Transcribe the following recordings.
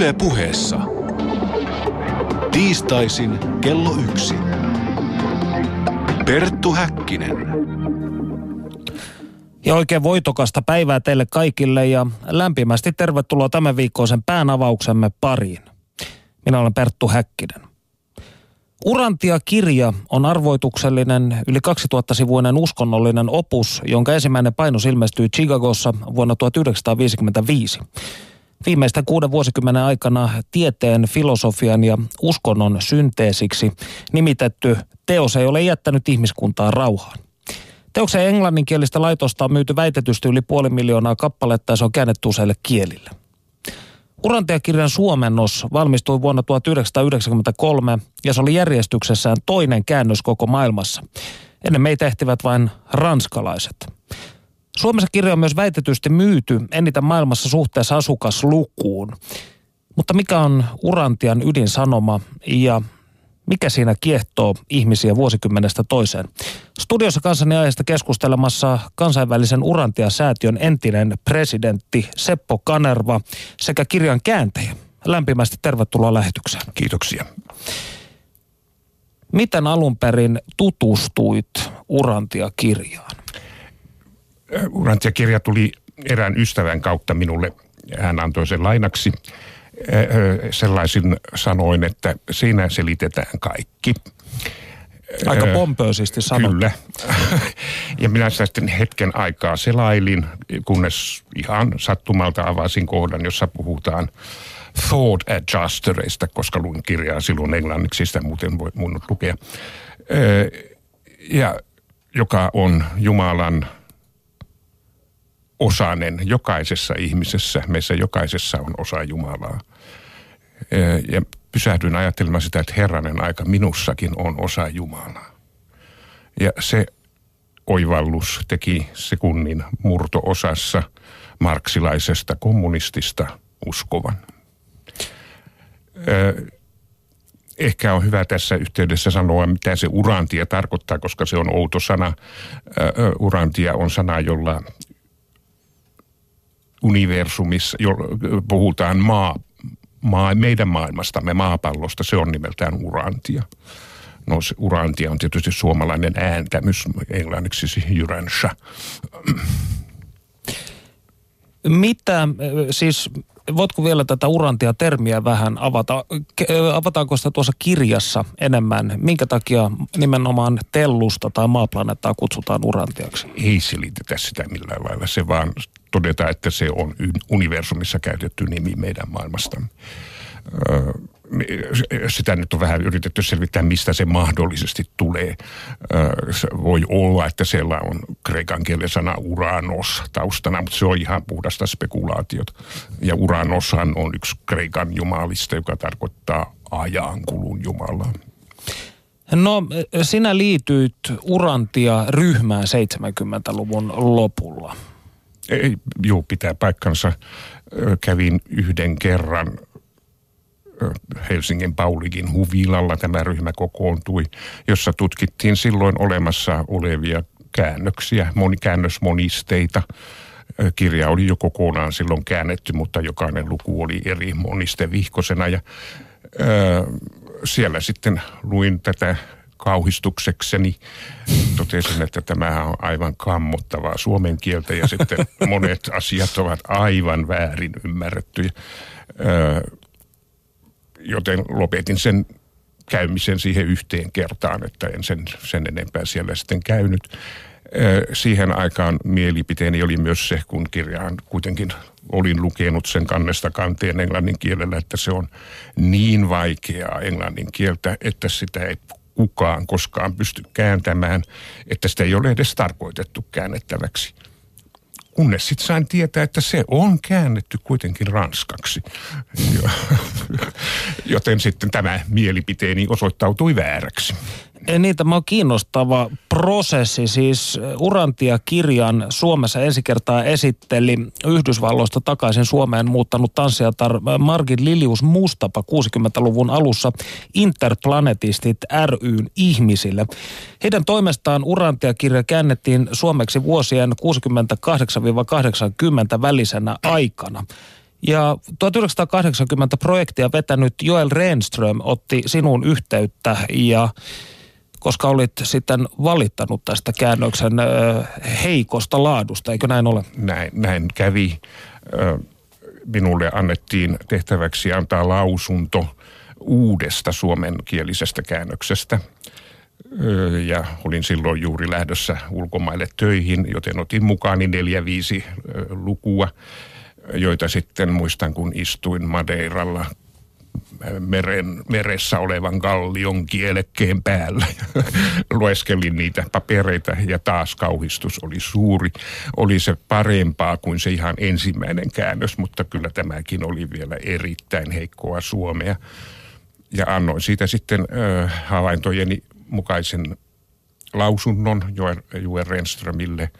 Yle puheessa. Tiistaisin kello yksi. Perttu Häkkinen. Ja oikein voitokasta päivää teille kaikille ja lämpimästi tervetuloa tämän viikkoisen päänavauksemme pariin. Minä olen Perttu Häkkinen. Urantia-kirja on arvoituksellinen yli 2000-sivuinen uskonnollinen opus, jonka ensimmäinen painos ilmestyi Chicagossa vuonna 1955. Viimeisten kuuden vuosikymmenen aikana tieteen, filosofian ja uskonnon synteesiksi nimitetty teos ei ole jättänyt ihmiskuntaa rauhaan. Teoksen englanninkielistä laitosta on myyty väitetysti yli puoli miljoonaa kappaletta ja se on käännetty useille kielille. Urantia-kirjan suomennos valmistui vuonna 1993 ja se oli järjestyksessään toinen käännös koko maailmassa. Ennen meitä ehtivät vain ranskalaiset. Suomessa kirja on myös väitetysti myyty eniten maailmassa suhteessa asukaslukuun. Mutta mikä on Urantian ydinsanoma ja mikä siinä kiehtoo ihmisiä vuosikymmenestä toiseen? Studiossa kanssani aiheesta keskustelemassa kansainvälisen Urantia-säätiön entinen presidentti Seppo Kanerva sekä kirjan kääntäjä. Lämpimästi tervetuloa lähetykseen. Kiitoksia. Miten alun perin tutustuit Urantia-kirjaan? Urantia-kirja tuli erään ystävän kautta minulle. Hän antoi sen lainaksi sellaisin sanoin, että siinä selitetään kaikki. Aika pompöösisti sanottu. Kyllä. ja minä sitä sitten hetken aikaa selailin, kunnes ihan sattumalta avasin kohdan, jossa puhutaan thought adjustereista, koska luin kirjaa silloin englanniksi, sitä muuten voi mun lukea. Ja joka on Jumalan osanen jokaisessa ihmisessä. Meissä jokaisessa on osa Jumalaa. Ja pysähdyin ajattelemaan sitä, että herranen aika minussakin on osa Jumalaa. Ja se oivallus teki sekunnin murtoosassa marksilaisesta kommunistista uskovan. Ehkä on hyvä tässä yhteydessä sanoa, mitä se urantia tarkoittaa, koska se on outo sana. Urantia on sana, jolla universumissa, jo puhutaan maa, maa, meidän maailmastamme, maapallosta, se on nimeltään urantia. No se urantia on tietysti suomalainen ääntämys, englanniksi se jyränsä. Mitä, siis voitko vielä tätä urantia-termiä vähän avata? Avataanko sitä tuossa kirjassa enemmän? Minkä takia nimenomaan tellusta tai maaplaneettaa kutsutaan urantiaksi? Ei selitetä sitä millään lailla. Se vaan todeta, että se on universumissa käytetty nimi meidän maailmasta. Sitä nyt on vähän yritetty selvittää, mistä se mahdollisesti tulee. Voi olla, että siellä on kreikan kielen sana uranos taustana, mutta se on ihan puhdasta spekulaatiot. Ja uranoshan on yksi kreikan jumalista, joka tarkoittaa ajankulun jumalaa. No, sinä liityit Urantia ryhmään 70-luvun lopulla. Ei, juu, pitää paikkansa. Kävin yhden kerran Helsingin Paulikin huvilalla tämä ryhmä kokoontui, jossa tutkittiin silloin olemassa olevia käännöksiä, monikäännösmonisteita. Kirja oli jo kokonaan silloin käännetty, mutta jokainen luku oli eri moniste vihkosena ja siellä sitten luin tätä kauhistukseksi totesin, että tämä on aivan kammottavaa suomen kieltä ja sitten monet asiat ovat aivan väärin ymmärrettyjä. Joten lopetin sen käymisen siihen yhteen kertaan, että en sen, sen enempää siellä sitten käynyt. Siihen aikaan mielipiteeni oli myös se, kun kirjaan kuitenkin olin lukenut sen kannesta kanteen englannin kielellä, että se on niin vaikeaa englannin kieltä, että sitä ei kukaan koskaan pysty kääntämään, että sitä ei ole edes tarkoitettu käännettäväksi. Kunnes sitten sain tietää, että se on käännetty kuitenkin ranskaksi. Joten sitten tämä mielipiteeni osoittautui vääräksi. Niin, tämä on kiinnostava prosessi. Siis Urantia-kirjan Suomessa ensi kertaa esitteli Yhdysvalloista takaisin Suomeen muuttanut tanssijatar Margit Lilius Mustapa 60-luvun alussa Interplanetistit ryn ihmisille. Heidän toimestaan Urantia-kirja käännettiin suomeksi vuosien 68-80 välisenä aikana. Ja 1980 projektia vetänyt Joel Renström otti sinun yhteyttä ja koska olit sitten valittanut tästä käännöksen heikosta laadusta, eikö näin ole? Näin, näin kävi. Minulle annettiin tehtäväksi antaa lausunto uudesta suomenkielisestä käännöksestä. Ja olin silloin juuri lähdössä ulkomaille töihin, joten otin mukaani neljä, viisi lukua, joita sitten muistan, kun istuin Madeiralla meren, meressä olevan kallion kielekkeen päällä. Lueskelin niitä papereita ja taas kauhistus oli suuri. Oli se parempaa kuin se ihan ensimmäinen käännös, mutta kyllä tämäkin oli vielä erittäin heikkoa suomea. Ja annoin siitä sitten äh, havaintojeni mukaisen lausunnon Joen Renströmille –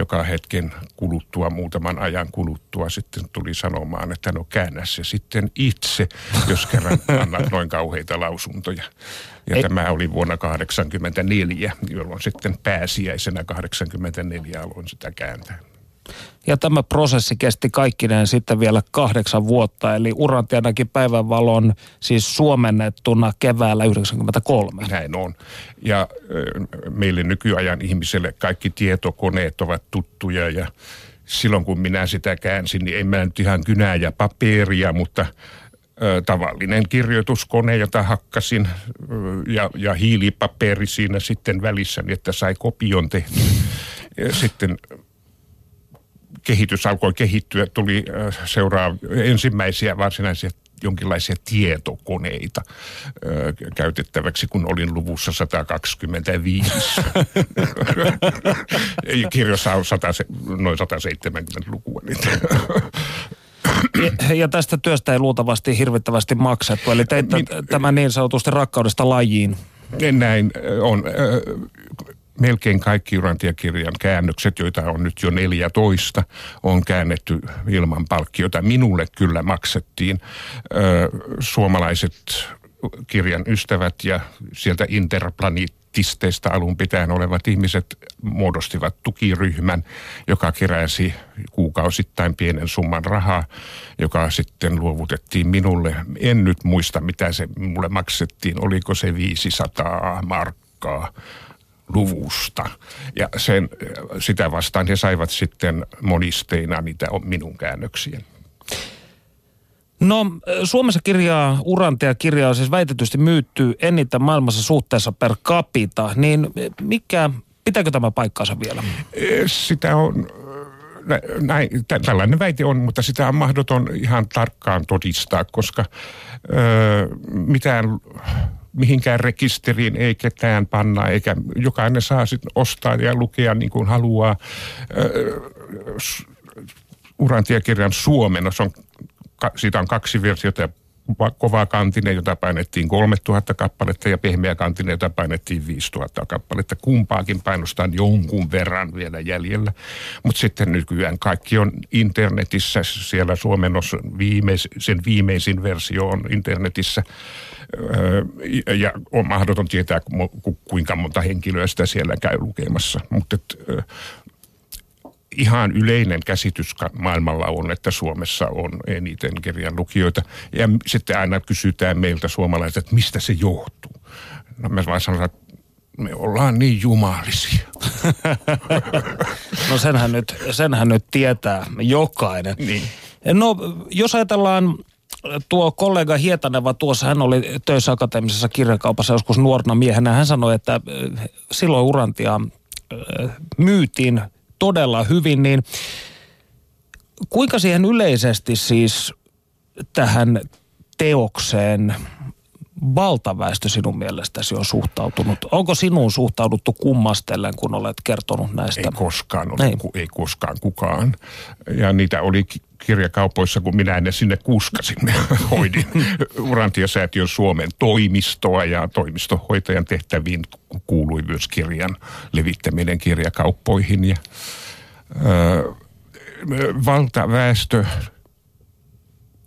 joka hetken kuluttua, muutaman ajan kuluttua sitten tuli sanomaan, että no käännä se sitten itse, jos kerran annat noin kauheita lausuntoja. Ja Ei. tämä oli vuonna 1984, jolloin sitten pääsiäisenä 1984 aloin sitä kääntää. Ja tämä prosessi kesti kaikkineen sitten vielä kahdeksan vuotta, eli Urantia näki päivänvalon siis suomennettuna keväällä 1993. Näin on. Ja meille nykyajan ihmiselle kaikki tietokoneet ovat tuttuja ja silloin kun minä sitä käänsin, niin en mä nyt ihan kynää ja paperia, mutta tavallinen kirjoituskone, jota hakkasin ja, ja hiilipaperi siinä sitten välissä, niin että sai kopion tehty. Sitten kehitys alkoi kehittyä, tuli äh, seuraa ensimmäisiä varsinaisia jonkinlaisia tietokoneita ö, äh, käytettäväksi, kun olin luvussa 125. Kirjossa on 100, noin 170 lukua. Ja, ja tästä työstä ei luultavasti hirvittävästi maksettu, eli teitte Min, tämä niin sanotusti rakkaudesta lajiin. Näin on melkein kaikki Urantia-kirjan käännökset, joita on nyt jo 14, on käännetty ilman palkkiota. Minulle kyllä maksettiin. Suomalaiset kirjan ystävät ja sieltä interplanitisteista alun pitäen olevat ihmiset muodostivat tukiryhmän, joka keräsi kuukausittain pienen summan rahaa, joka sitten luovutettiin minulle. En nyt muista, mitä se mulle maksettiin. Oliko se 500 markkaa luvusta. Ja sen, sitä vastaan he saivat sitten monisteina niitä minun käännöksiä. No Suomessa kirjaa, Urantia kirjaa on siis väitetysti myytty eniten maailmassa suhteessa per capita, niin mikä, pitääkö tämä paikkaansa vielä? Sitä on, näin, tällainen väite on, mutta sitä on mahdoton ihan tarkkaan todistaa, koska ö, mitään mihinkään rekisteriin ei ketään panna, eikä jokainen saa sitten ostaa ja lukea niin kuin haluaa. Urantiekirjan suomennos on, siitä on kaksi versiota kova kantinen, jota painettiin 3000 kappaletta ja pehmeä kantinen, jota painettiin 5000 kappaletta. Kumpaakin painostaan jonkun verran vielä jäljellä. Mutta sitten nykyään kaikki on internetissä, siellä suomennos viimeis, sen viimeisin versio on internetissä ja on mahdoton tietää, kuinka monta henkilöä sitä siellä käy lukemassa. Mutta ihan yleinen käsitys maailmalla on, että Suomessa on eniten kirjan lukijoita. Ja sitten aina kysytään meiltä suomalaiset, että mistä se johtuu. No mä vaan sanon, että me ollaan niin jumalisia. no senhän nyt, senhän nyt tietää jokainen. Niin. No jos ajatellaan tuo kollega Hietaneva tuossa, hän oli töissä akateemisessa kirjakaupassa joskus nuorena miehenä. Hän sanoi, että äh, silloin Urantia äh, myytiin todella hyvin, niin kuinka siihen yleisesti siis tähän teokseen valtaväestö sinun mielestäsi on suhtautunut? Onko sinuun suhtauduttu kummastellen, kun olet kertonut näistä? Ei koskaan, ole, ei. ei koskaan kukaan. Ja niitä oli kirjakaupoissa, kun minä ennen sinne kuskasin. Hoidin Urantiasäätiön Suomen toimistoa ja toimistohoitajan tehtäviin kuului myös kirjan levittäminen kirjakauppoihin. Ja, ö, valtaväestö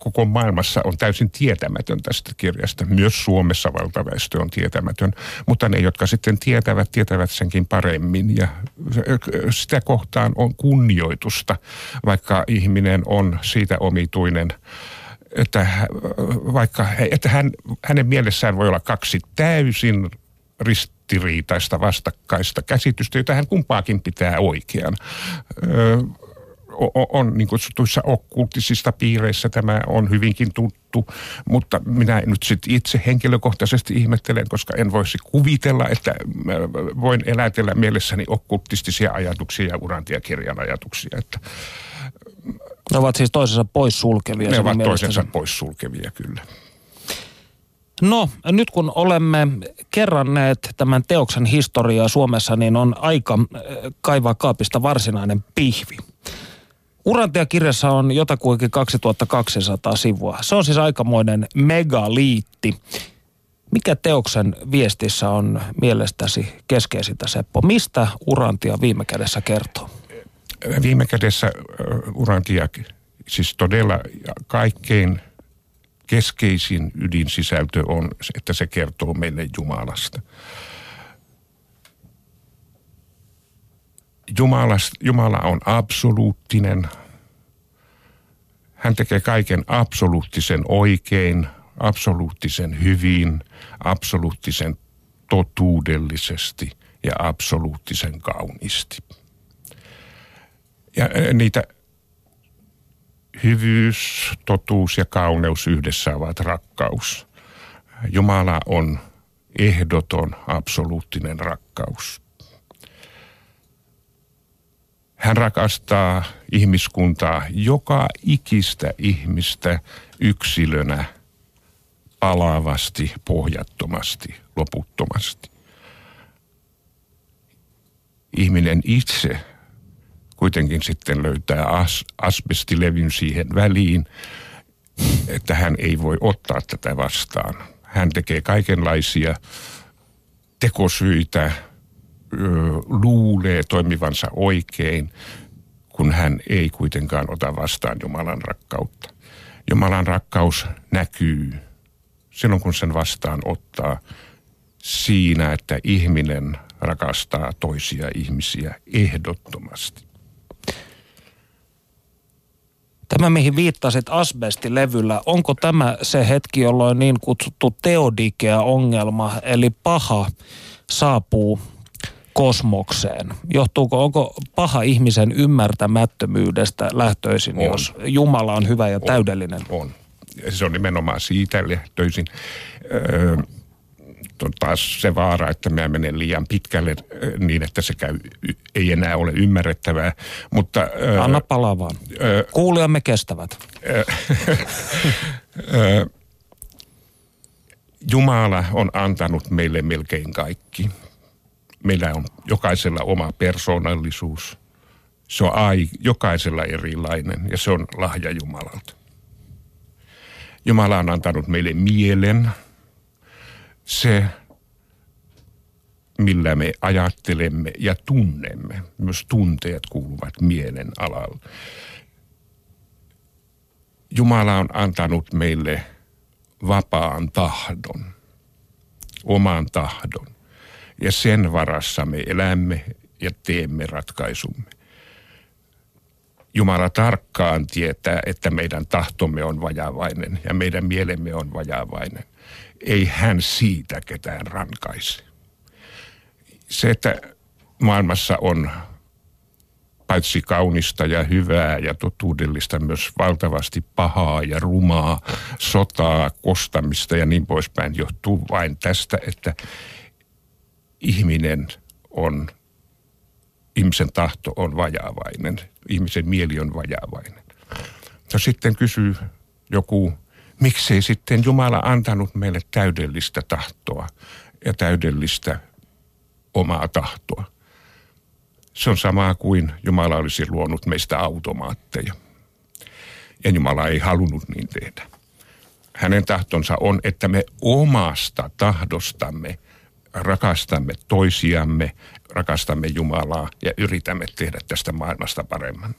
koko maailmassa on täysin tietämätön tästä kirjasta. Myös Suomessa valtaväestö on tietämätön, mutta ne, jotka sitten tietävät, tietävät senkin paremmin ja sitä kohtaan on kunnioitusta, vaikka ihminen on siitä omituinen että vaikka että hän, hänen mielessään voi olla kaksi täysin ristiriitaista vastakkaista käsitystä, jota hän kumpaakin pitää oikean. On, on niin kutsutuissa okkultisista piireissä tämä on hyvinkin tuttu, mutta minä nyt sitten itse henkilökohtaisesti ihmettelen, koska en voisi kuvitella, että voin elätellä mielessäni okkultistisia ajatuksia ja urantiakirjan ajatuksia. Että, ne ovat siis toisensa poissulkevia. Ne ovat toisensa poissulkevia, kyllä. No, nyt kun olemme kerranneet tämän teoksen historiaa Suomessa, niin on aika äh, kaivaa kaapista varsinainen pihvi. Urantia-kirjassa on jotakuinkin 2200 sivua. Se on siis aikamoinen megaliitti. Mikä teoksen viestissä on mielestäsi keskeisintä, Seppo? Mistä Urantia viime kädessä kertoo? Viime kädessä Urantia, siis todella kaikkein keskeisin ydinsisältö on, että se kertoo meille Jumalasta. Jumalast, Jumala on absoluuttinen. Hän tekee kaiken absoluuttisen oikein, absoluuttisen hyvin, absoluuttisen totuudellisesti ja absoluuttisen kauniisti. Ja niitä hyvyys, totuus ja kauneus yhdessä ovat rakkaus. Jumala on ehdoton, absoluuttinen rakkaus. Hän rakastaa ihmiskuntaa, joka ikistä ihmistä yksilönä palaavasti, pohjattomasti, loputtomasti. Ihminen itse kuitenkin sitten löytää as, asbestilevyn siihen väliin, että hän ei voi ottaa tätä vastaan. Hän tekee kaikenlaisia tekosyitä, luulee toimivansa oikein, kun hän ei kuitenkaan ota vastaan Jumalan rakkautta. Jumalan rakkaus näkyy silloin, kun sen vastaan ottaa siinä, että ihminen rakastaa toisia ihmisiä ehdottomasti. Tämä, mihin viittasit asbestilevyllä, onko tämä se hetki, jolloin niin kutsuttu teodikea-ongelma, eli paha, saapuu kosmokseen? Johtuuko, onko paha ihmisen ymmärtämättömyydestä lähtöisin, on. jos Jumala on hyvä ja on, täydellinen? On. Se on nimenomaan siitä lähtöisin. Öö, taas se vaara, että mä menen liian pitkälle niin, että se käy, ei enää ole ymmärrettävää. Mutta, Anna palaa vaan. Kuulijamme kestävät. Jumala on antanut meille melkein kaikki. Meillä on jokaisella oma persoonallisuus. Se on ai, jokaisella erilainen ja se on lahja Jumalalta. Jumala on antanut meille mielen – se, millä me ajattelemme ja tunnemme. Myös tunteet kuuluvat mielen alalle. Jumala on antanut meille vapaan tahdon, oman tahdon. Ja sen varassa me elämme ja teemme ratkaisumme. Jumala tarkkaan tietää, että meidän tahtomme on vajavainen ja meidän mielemme on vajavainen ei hän siitä ketään rankaisi. Se, että maailmassa on paitsi kaunista ja hyvää ja totuudellista myös valtavasti pahaa ja rumaa, sotaa, kostamista ja niin poispäin, johtuu vain tästä, että ihminen on, ihmisen tahto on vajaavainen, ihmisen mieli on vajaavainen. Ja sitten kysyy joku miksei sitten Jumala antanut meille täydellistä tahtoa ja täydellistä omaa tahtoa. Se on sama kuin Jumala olisi luonut meistä automaatteja. Ja Jumala ei halunnut niin tehdä. Hänen tahtonsa on, että me omasta tahdostamme rakastamme toisiamme, rakastamme Jumalaa ja yritämme tehdä tästä maailmasta paremman.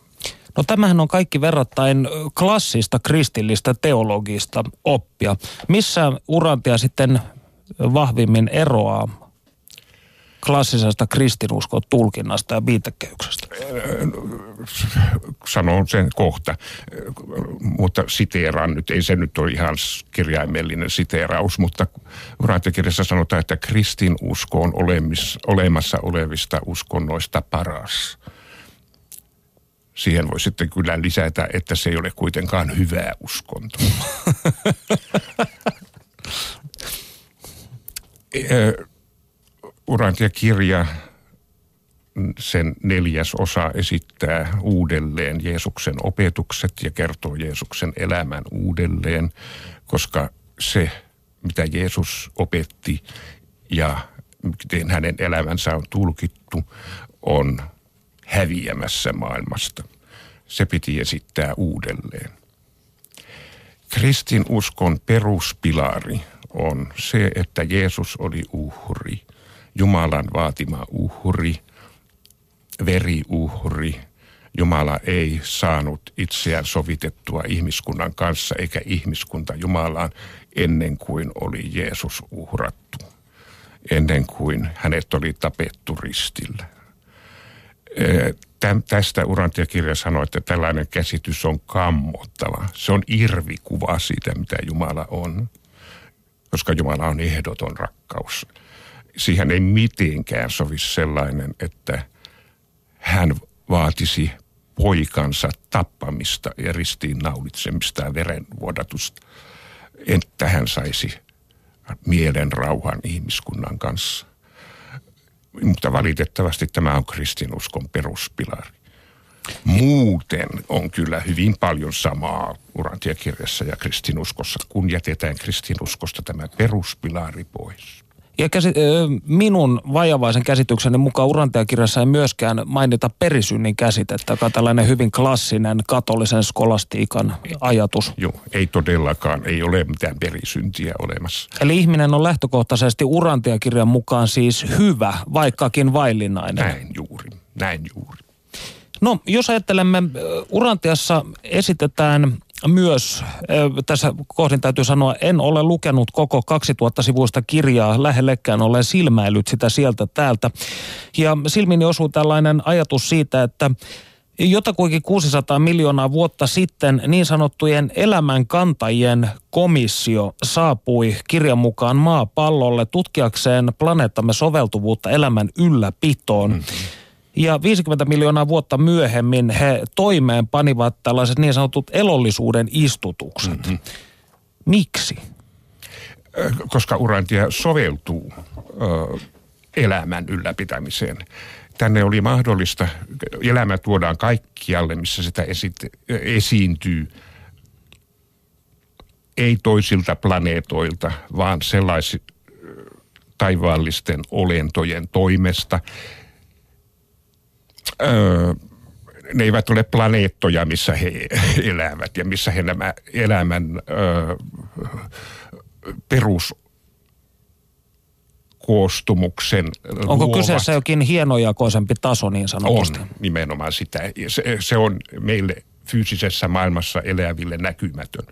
No tämähän on kaikki verrattain klassista kristillistä teologista oppia. Missä Urantia sitten vahvimmin eroaa klassisesta kristinuskon tulkinnasta ja viitekehyksestä? Sanon sen kohta, mutta siteeraan nyt, ei se nyt ole ihan kirjaimellinen siteeraus, mutta Urantikirjassa sanotaan, että kristinusko on olemis, olemassa olevista uskonnoista paras. Siihen voi sitten kyllä lisätä, että se ei ole kuitenkaan hyvää uskontoa. Urantia-kirja, sen neljäs osa esittää uudelleen Jeesuksen opetukset ja kertoo Jeesuksen elämän uudelleen, koska se, mitä Jeesus opetti ja miten hänen elämänsä on tulkittu, on häviämässä maailmasta. Se piti esittää uudelleen. Kristin uskon peruspilari on se, että Jeesus oli uhri – Jumalan vaatima uhri, veriuhri. Jumala ei saanut itseään sovitettua ihmiskunnan kanssa eikä ihmiskunta Jumalaan ennen kuin oli Jeesus uhrattu. Ennen kuin hänet oli tapettu ristillä. Tästä Urantia-kirja sanoi, että tällainen käsitys on kammottava. Se on irvikuva siitä, mitä Jumala on, koska Jumala on ehdoton rakkaus siihen ei mitenkään sovi sellainen, että hän vaatisi poikansa tappamista ja ristiin naulitsemista ja verenvuodatusta, että hän saisi mielen rauhan ihmiskunnan kanssa. Mutta valitettavasti tämä on kristinuskon peruspilari. Muuten on kyllä hyvin paljon samaa urantiekirjassa ja kristinuskossa, kun jätetään kristinuskosta tämä peruspilari pois. Ja käsi, minun vajavaisen käsitykseni mukaan Uranteakirjassa ei myöskään mainita perisynnin käsitettä, joka on tällainen hyvin klassinen katolisen skolastiikan ajatus. Joo, ei todellakaan, ei ole mitään perisyntiä olemassa. Eli ihminen on lähtökohtaisesti Uranteakirjan mukaan siis hyvä, vaikkakin vaillinainen. Näin juuri, näin juuri. No, jos ajattelemme, Urantiassa esitetään myös, tässä kohdin täytyy sanoa, en ole lukenut koko 2000 sivuista kirjaa, lähellekään olen silmäillyt sitä sieltä täältä. Ja silmini osuu tällainen ajatus siitä, että jotakuinkin 600 miljoonaa vuotta sitten niin sanottujen elämänkantajien komissio saapui kirjan mukaan maapallolle tutkiakseen planeettamme soveltuvuutta elämän ylläpitoon. Mm-hmm. Ja 50 miljoonaa vuotta myöhemmin he toimeenpanivat tällaiset niin sanotut elollisuuden istutukset. Mm-hmm. Miksi? Koska urantia soveltuu ö, elämän ylläpitämiseen. Tänne oli mahdollista, elämä tuodaan kaikkialle, missä sitä esit, esiintyy, ei toisilta planeetoilta, vaan sellaisi taivaallisten olentojen toimesta – öö, ne eivät ole planeettoja, missä he elävät ja missä he nämä elämän öö, perus koostumuksen Onko luovat. kyseessä jokin hienojakoisempi taso niin sanotusti? On nimenomaan sitä. Se, se on meille fyysisessä maailmassa eläville näkymätön.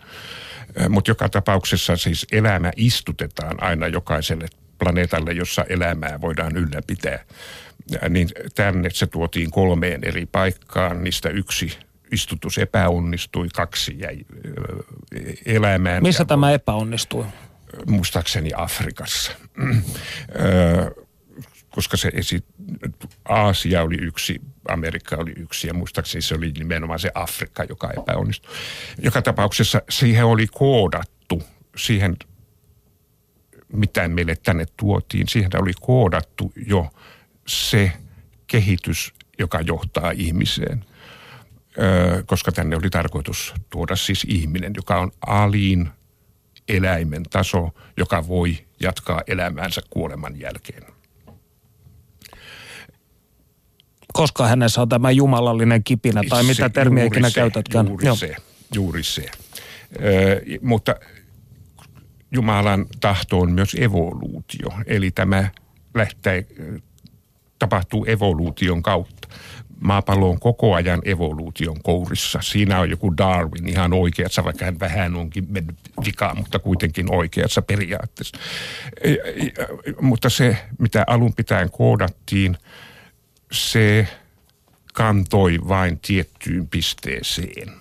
Mutta joka tapauksessa siis elämä istutetaan aina jokaiselle planeetalle, jossa elämää voidaan ylläpitää niin tänne se tuotiin kolmeen eri paikkaan. Niistä yksi istutus epäonnistui, kaksi jäi elämään. Missä tämä epäonnistui? Muistaakseni Afrikassa. koska se esi- Aasia oli yksi, Amerikka oli yksi ja muistaakseni se oli nimenomaan se Afrikka, joka epäonnistui. Joka tapauksessa siihen oli koodattu, siihen mitä meille tänne tuotiin, siihen oli koodattu jo – se kehitys, joka johtaa ihmiseen. Öö, koska tänne oli tarkoitus tuoda siis ihminen, joka on alin eläimen taso, joka voi jatkaa elämäänsä kuoleman jälkeen. Koska hänessä on tämä jumalallinen kipinä, tai mitä termiä ikinä käytätkään. Juuri Joo. se, juuri se. Öö, mutta Jumalan tahto on myös evoluutio, eli tämä lähtee tapahtuu evoluution kautta. maapallo on koko ajan evoluution kourissa. Siinä on joku Darwin ihan oikeassa, vaikka hän vähän onkin mennyt vikaan, mutta kuitenkin oikeassa periaatteessa. Mutta se, mitä alun pitäen koodattiin, se kantoi vain tiettyyn pisteeseen.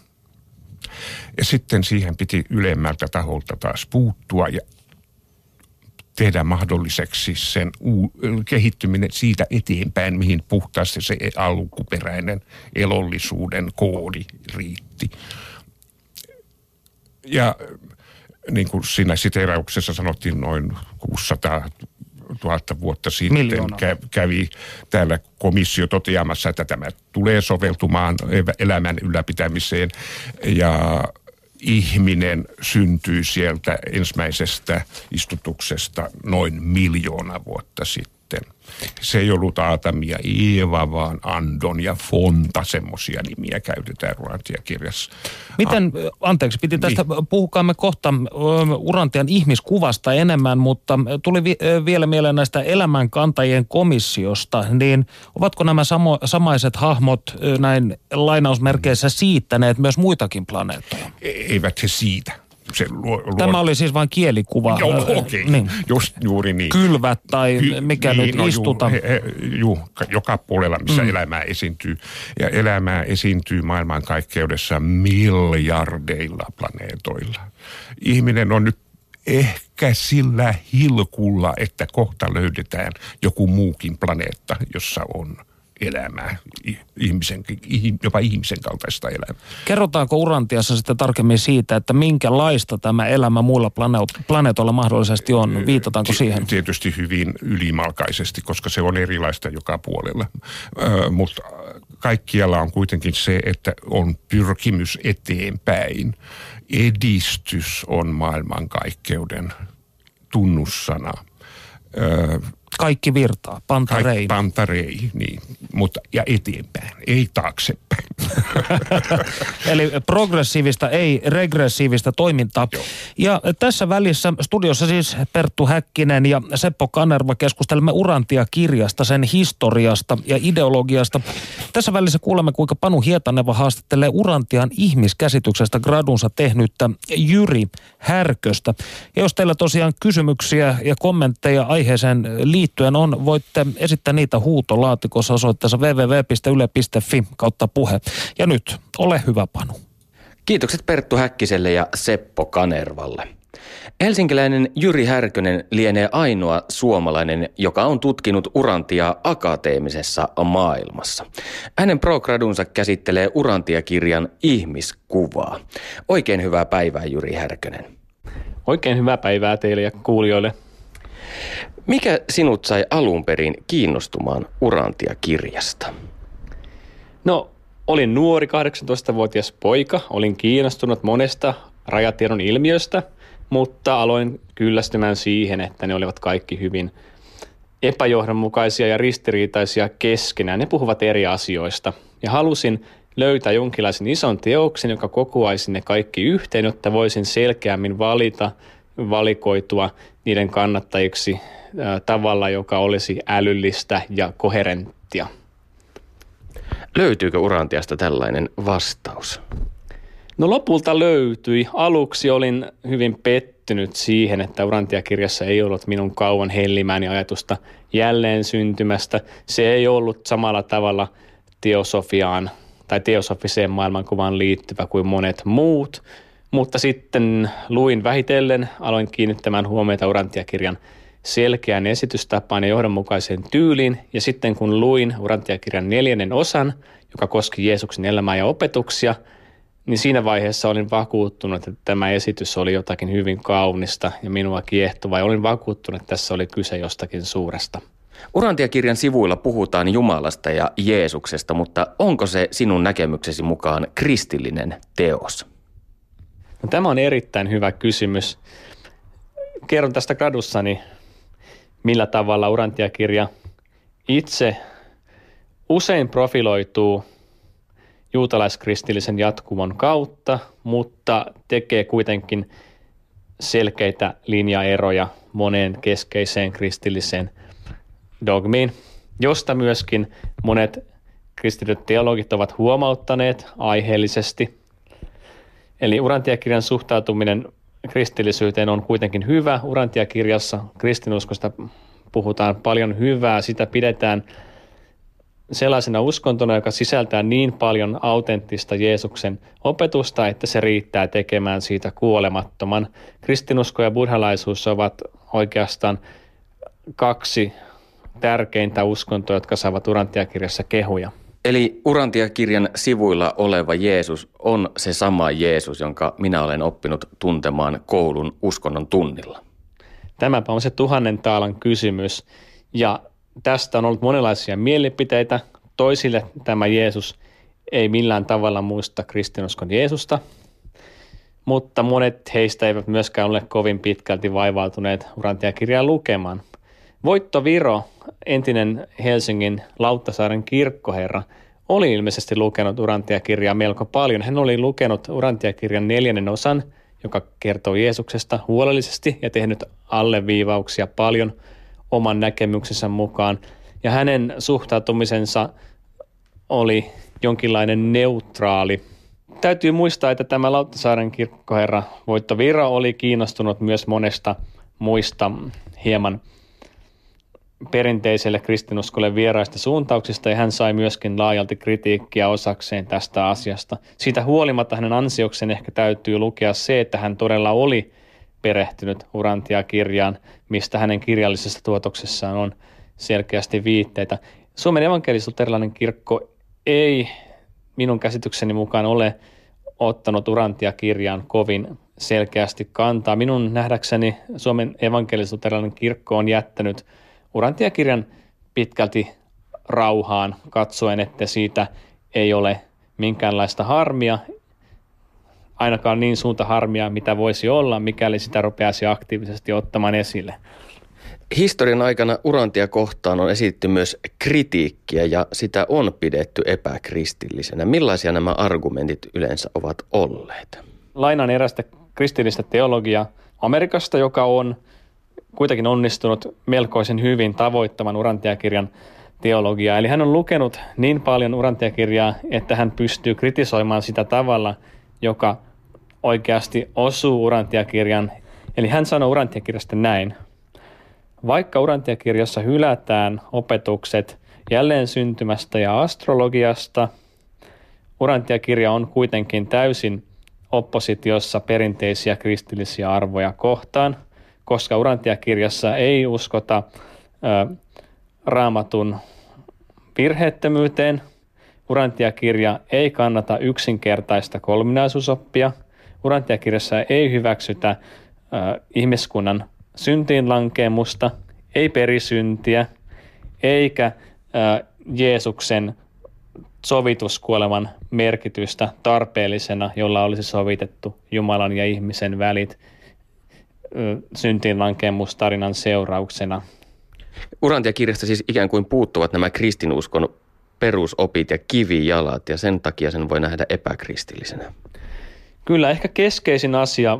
Ja sitten siihen piti ylemmältä taholta taas puuttua ja tehdä mahdolliseksi sen uu, kehittyminen siitä eteenpäin, mihin puhtaasti se alkuperäinen elollisuuden koodi riitti. Ja niin kuin siinä siteerauksessa sanottiin noin 600 tuhatta vuotta sitten kä- kävi täällä komissio toteamassa, että tämä tulee soveltumaan elämän ylläpitämiseen ja ihminen syntyy sieltä ensimmäisestä istutuksesta noin miljoona vuotta sitten sitten. Se ei ollut Aatam ja Ieva, vaan Andon ja Fonta, semmoisia nimiä käytetään Urantia-kirjassa. Miten, anteeksi, piti tästä, niin. puhukaamme kohta Urantian ihmiskuvasta enemmän, mutta tuli vi, vielä mieleen näistä elämänkantajien komissiosta, niin ovatko nämä samo, samaiset hahmot näin lainausmerkeissä siittäneet myös muitakin planeettoja? E-, eivät he siitä se luo, luo... Tämä oli siis vain kielikuva. Joo, okei. Okay. Niin. Just juuri niin. Kylvät tai Ky- mikä niin, nyt no, istuta. Juu, he, juu, joka puolella, missä mm. elämää esiintyy. Ja elämää esiintyy maailmankaikkeudessa miljardeilla planeetoilla. Ihminen on nyt ehkä sillä hilkulla, että kohta löydetään joku muukin planeetta, jossa on – elämää, ihmisen, jopa ihmisen kaltaista elämää. Kerrotaanko Urantiassa sitten tarkemmin siitä, että minkälaista tämä elämä muilla planeetoilla mahdollisesti on? Viitataanko siihen? Tietysti hyvin ylimalkaisesti, koska se on erilaista joka puolella. Ö, mutta kaikkialla on kuitenkin se, että on pyrkimys eteenpäin. Edistys on maailmankaikkeuden tunnussana. Ö, kaikki virtaa, pantarei. pantarei, niin. Mutta, ja eteenpäin, ei taaksepäin. Eli progressiivista, ei regressiivista toimintaa. Joo. Ja tässä välissä studiossa siis Perttu Häkkinen ja Seppo Kanerva keskustelemme Urantia-kirjasta, sen historiasta ja ideologiasta. Tässä välissä kuulemme, kuinka Panu Hietaneva haastattelee Urantian ihmiskäsityksestä gradunsa tehnyttä Jyri Härköstä. Ja jos teillä tosiaan kysymyksiä ja kommentteja aiheeseen liittyen on, voitte esittää niitä huutolaatikossa osoitteessa www.yle.fi kautta puhe. Ja nyt, ole hyvä Panu. Kiitokset Perttu Häkkiselle ja Seppo Kanervalle. Helsinkiläinen Jyri Härkönen lienee ainoa suomalainen, joka on tutkinut urantia akateemisessa maailmassa. Hänen progradunsa käsittelee urantiakirjan ihmiskuvaa. Oikein hyvää päivää Jyri Härkönen. Oikein hyvää päivää teille ja kuulijoille. Mikä sinut sai alun perin kiinnostumaan urantiakirjasta? No, olin nuori 18-vuotias poika, olin kiinnostunut monesta rajatiedon ilmiöstä, mutta aloin kyllästymään siihen, että ne olivat kaikki hyvin epäjohdonmukaisia ja ristiriitaisia keskenään. Ne puhuvat eri asioista ja halusin löytää jonkinlaisen ison teoksen, joka kokoaisi ne kaikki yhteen, jotta voisin selkeämmin valita, valikoitua niiden kannattajiksi tavalla, joka olisi älyllistä ja koherenttia. Löytyykö Urantiasta tällainen vastaus? No lopulta löytyi. Aluksi olin hyvin pettynyt siihen, että Urantia-kirjassa ei ollut minun kauan hellimääni ajatusta jälleen syntymästä. Se ei ollut samalla tavalla teosofiaan tai teosofiseen maailmankuvaan liittyvä kuin monet muut. Mutta sitten luin vähitellen, aloin kiinnittämään huomiota Urantia-kirjan selkeään esitystapaan ja johdonmukaiseen tyyliin. Ja sitten kun luin Urantia-kirjan neljännen osan, joka koski Jeesuksen elämää ja opetuksia, niin siinä vaiheessa olin vakuuttunut, että tämä esitys oli jotakin hyvin kaunista ja minua kiehtovaa. Ja olin vakuuttunut, että tässä oli kyse jostakin suuresta. Urantia-kirjan sivuilla puhutaan Jumalasta ja Jeesuksesta, mutta onko se sinun näkemyksesi mukaan kristillinen teos? No, tämä on erittäin hyvä kysymys. Kerron tästä gradussani millä tavalla Urantia-kirja itse usein profiloituu juutalaiskristillisen jatkumon kautta, mutta tekee kuitenkin selkeitä linjaeroja moneen keskeiseen kristilliseen dogmiin, josta myöskin monet kristityt teologit ovat huomauttaneet aiheellisesti. Eli urantiakirjan suhtautuminen kristillisyyteen on kuitenkin hyvä. Urantiakirjassa kristinuskosta puhutaan paljon hyvää, sitä pidetään sellaisena uskontona, joka sisältää niin paljon autenttista Jeesuksen opetusta, että se riittää tekemään siitä kuolemattoman. Kristinusko ja buddhalaisuus ovat oikeastaan kaksi tärkeintä uskontoa, jotka saavat Urantiakirjassa kehuja. Eli Urantia-kirjan sivuilla oleva Jeesus on se sama Jeesus, jonka minä olen oppinut tuntemaan koulun uskonnon tunnilla. Tämäpä on se tuhannen taalan kysymys. Ja tästä on ollut monenlaisia mielipiteitä. Toisille tämä Jeesus ei millään tavalla muista kristinuskon Jeesusta, mutta monet heistä eivät myöskään ole kovin pitkälti vaivautuneet Urantia-kirjaa lukemaan. Voitto Viro, entinen Helsingin Lauttasaaren kirkkoherra, oli ilmeisesti lukenut Urantia-kirjaa melko paljon. Hän oli lukenut Urantia-kirjan neljännen osan, joka kertoo Jeesuksesta huolellisesti ja tehnyt alleviivauksia paljon oman näkemyksensä mukaan. Ja hänen suhtautumisensa oli jonkinlainen neutraali. Täytyy muistaa, että tämä Lauttasaaren kirkkoherra Voitto Viro oli kiinnostunut myös monesta muista hieman – perinteiselle kristinuskolle vieraista suuntauksista ja hän sai myöskin laajalti kritiikkiä osakseen tästä asiasta. Siitä huolimatta hänen ansioksen ehkä täytyy lukea se, että hän todella oli perehtynyt Urantia-kirjaan, mistä hänen kirjallisessa tuotoksessaan on selkeästi viitteitä. Suomen evankelisuterilainen kirkko ei minun käsitykseni mukaan ole ottanut Urantia-kirjaan kovin selkeästi kantaa. Minun nähdäkseni Suomen evankelisuterilainen kirkko on jättänyt – Urantia-kirjan pitkälti rauhaan katsoen, että siitä ei ole minkäänlaista harmia, ainakaan niin suunta harmia, mitä voisi olla, mikäli sitä rupeaisi aktiivisesti ottamaan esille. Historian aikana Urantia kohtaan on esitetty myös kritiikkiä ja sitä on pidetty epäkristillisenä. Millaisia nämä argumentit yleensä ovat olleet? Lainan erästä kristillistä teologiaa Amerikasta, joka on – kuitenkin onnistunut melkoisen hyvin tavoittamaan Urantiakirjan teologiaa. Eli hän on lukenut niin paljon Urantiakirjaa, että hän pystyy kritisoimaan sitä tavalla, joka oikeasti osuu Urantiakirjan. Eli hän sanoo Urantiakirjasta näin. Vaikka Urantiakirjassa hylätään opetukset jälleen syntymästä ja astrologiasta, Urantiakirja on kuitenkin täysin oppositiossa perinteisiä kristillisiä arvoja kohtaan – koska Urantia-kirjassa ei uskota ö, raamatun virheettömyyteen. Urantia-kirja ei kannata yksinkertaista kolminaisuusoppia. Urantia-kirjassa ei hyväksytä ö, ihmiskunnan syntiin lankeemusta, ei perisyntiä, eikä ö, Jeesuksen sovituskuoleman merkitystä tarpeellisena, jolla olisi sovitettu Jumalan ja ihmisen välit – syntiin lankeemustarinan seurauksena. Urantia-kirjasta siis ikään kuin puuttuvat nämä kristinuskon perusopit ja kivijalat ja sen takia sen voi nähdä epäkristillisenä. Kyllä, ehkä keskeisin asia,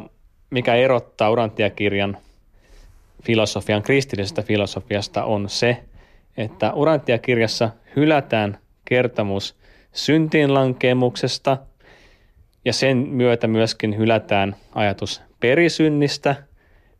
mikä erottaa Urantia-kirjan filosofian kristillisestä filosofiasta on se, että Urantia-kirjassa hylätään kertomus syntiinlankemuksesta ja sen myötä myöskin hylätään ajatus perisynnistä –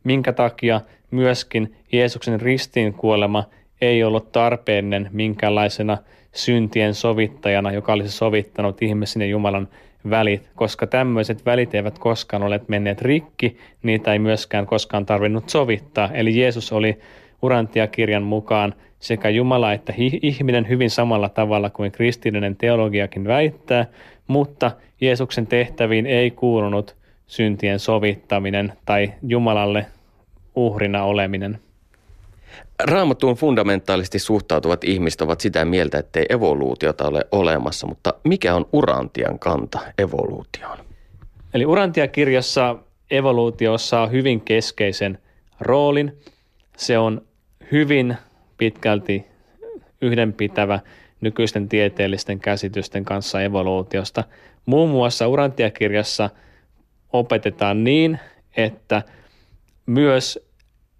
minkä takia myöskin Jeesuksen ristiin kuolema ei ollut tarpeellinen minkälaisena syntien sovittajana, joka olisi sovittanut ihmisen ja Jumalan välit, koska tämmöiset välit eivät koskaan ole menneet rikki, niitä ei myöskään koskaan tarvinnut sovittaa. Eli Jeesus oli Urantia-kirjan mukaan sekä Jumala että ihminen hyvin samalla tavalla kuin kristillinen teologiakin väittää, mutta Jeesuksen tehtäviin ei kuulunut syntien sovittaminen tai Jumalalle uhrina oleminen. Raamattuun fundamentaalisti suhtautuvat ihmiset ovat sitä mieltä, ettei evoluutiota ole olemassa, mutta mikä on Urantian kanta evoluutioon? Eli Urantia-kirjassa evoluutiossa on hyvin keskeisen roolin. Se on hyvin pitkälti yhdenpitävä nykyisten tieteellisten käsitysten kanssa evoluutiosta. Muun muassa Urantia-kirjassa – opetetaan niin, että myös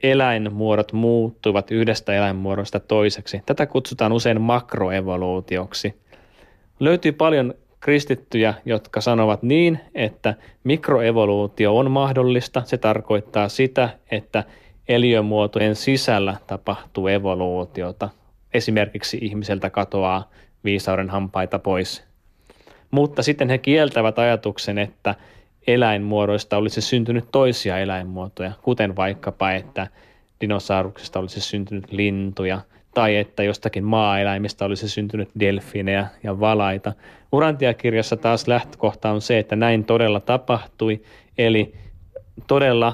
eläinmuodot muuttuvat yhdestä eläinmuodosta toiseksi. Tätä kutsutaan usein makroevoluutioksi. Löytyy paljon kristittyjä, jotka sanovat niin, että mikroevoluutio on mahdollista. Se tarkoittaa sitä, että eliömuotojen sisällä tapahtuu evoluutiota. Esimerkiksi ihmiseltä katoaa viisauden hampaita pois. Mutta sitten he kieltävät ajatuksen, että eläinmuodoista olisi syntynyt toisia eläinmuotoja, kuten vaikkapa, että dinosauruksista olisi syntynyt lintuja tai että jostakin maa-eläimistä olisi syntynyt delfinejä ja valaita. Urantiakirjassa taas lähtökohta on se, että näin todella tapahtui, eli todella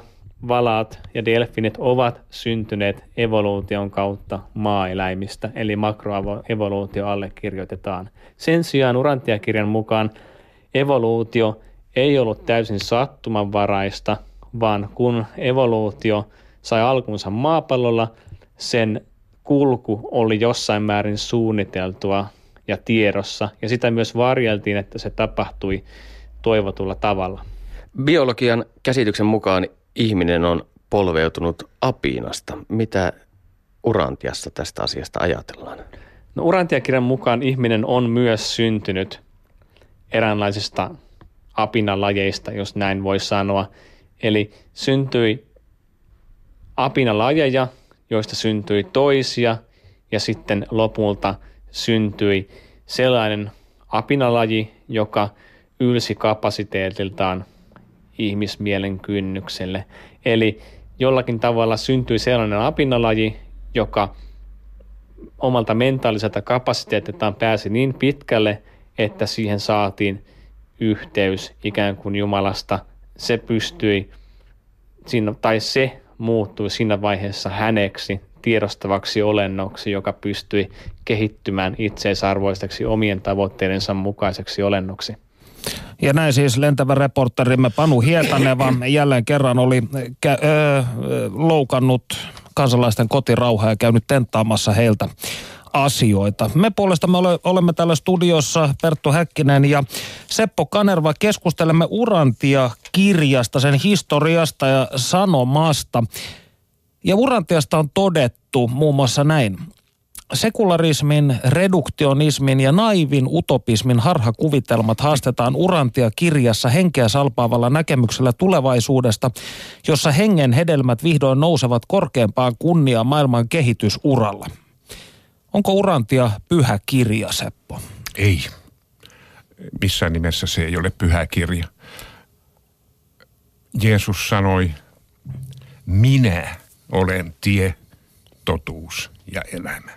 valaat ja delfinit ovat syntyneet evoluution kautta maa-eläimistä, eli makroevoluutio allekirjoitetaan. Sen sijaan Urantiakirjan mukaan evoluutio ei ollut täysin sattumanvaraista, vaan kun evoluutio sai alkunsa maapallolla, sen kulku oli jossain määrin suunniteltua ja tiedossa, ja sitä myös varjeltiin, että se tapahtui toivotulla tavalla. Biologian käsityksen mukaan ihminen on polveutunut apinasta. Mitä Urantiassa tästä asiasta ajatellaan? No Urantiakirjan mukaan ihminen on myös syntynyt eräänlaisista apinalajeista, jos näin voi sanoa. Eli syntyi apinalajeja, joista syntyi toisia ja sitten lopulta syntyi sellainen apinalaji, joka ylsi kapasiteetiltaan ihmismielen kynnykselle. Eli jollakin tavalla syntyi sellainen apinalaji, joka omalta mentaaliselta kapasiteetiltaan pääsi niin pitkälle, että siihen saatiin yhteys ikään kuin Jumalasta. Se pystyi, tai se muuttui siinä vaiheessa häneksi, tiedostavaksi olennoksi, joka pystyi kehittymään itseisarvoiseksi omien tavoitteidensa mukaiseksi olennoksi. Ja näin siis lentävä reporterimme Panu Hietaneva jälleen kerran oli kä- öö, loukannut kansalaisten kotirauhaa ja käynyt tenttaamassa heiltä asioita. Me puolestamme ole, olemme täällä studiossa Perttu Häkkinen ja Seppo Kanerva. Keskustelemme Urantia-kirjasta, sen historiasta ja sanomasta. Ja Urantiasta on todettu muun muassa näin. Sekularismin, reduktionismin ja naivin utopismin harhakuvitelmat haastetaan Urantia kirjassa henkeä salpaavalla näkemyksellä tulevaisuudesta, jossa hengen hedelmät vihdoin nousevat korkeampaan kunnia maailman kehitysuralla. Onko Urantia pyhä kirja, Seppo? Ei. Missään nimessä se ei ole pyhä kirja. Jeesus sanoi, minä olen tie, totuus ja elämä.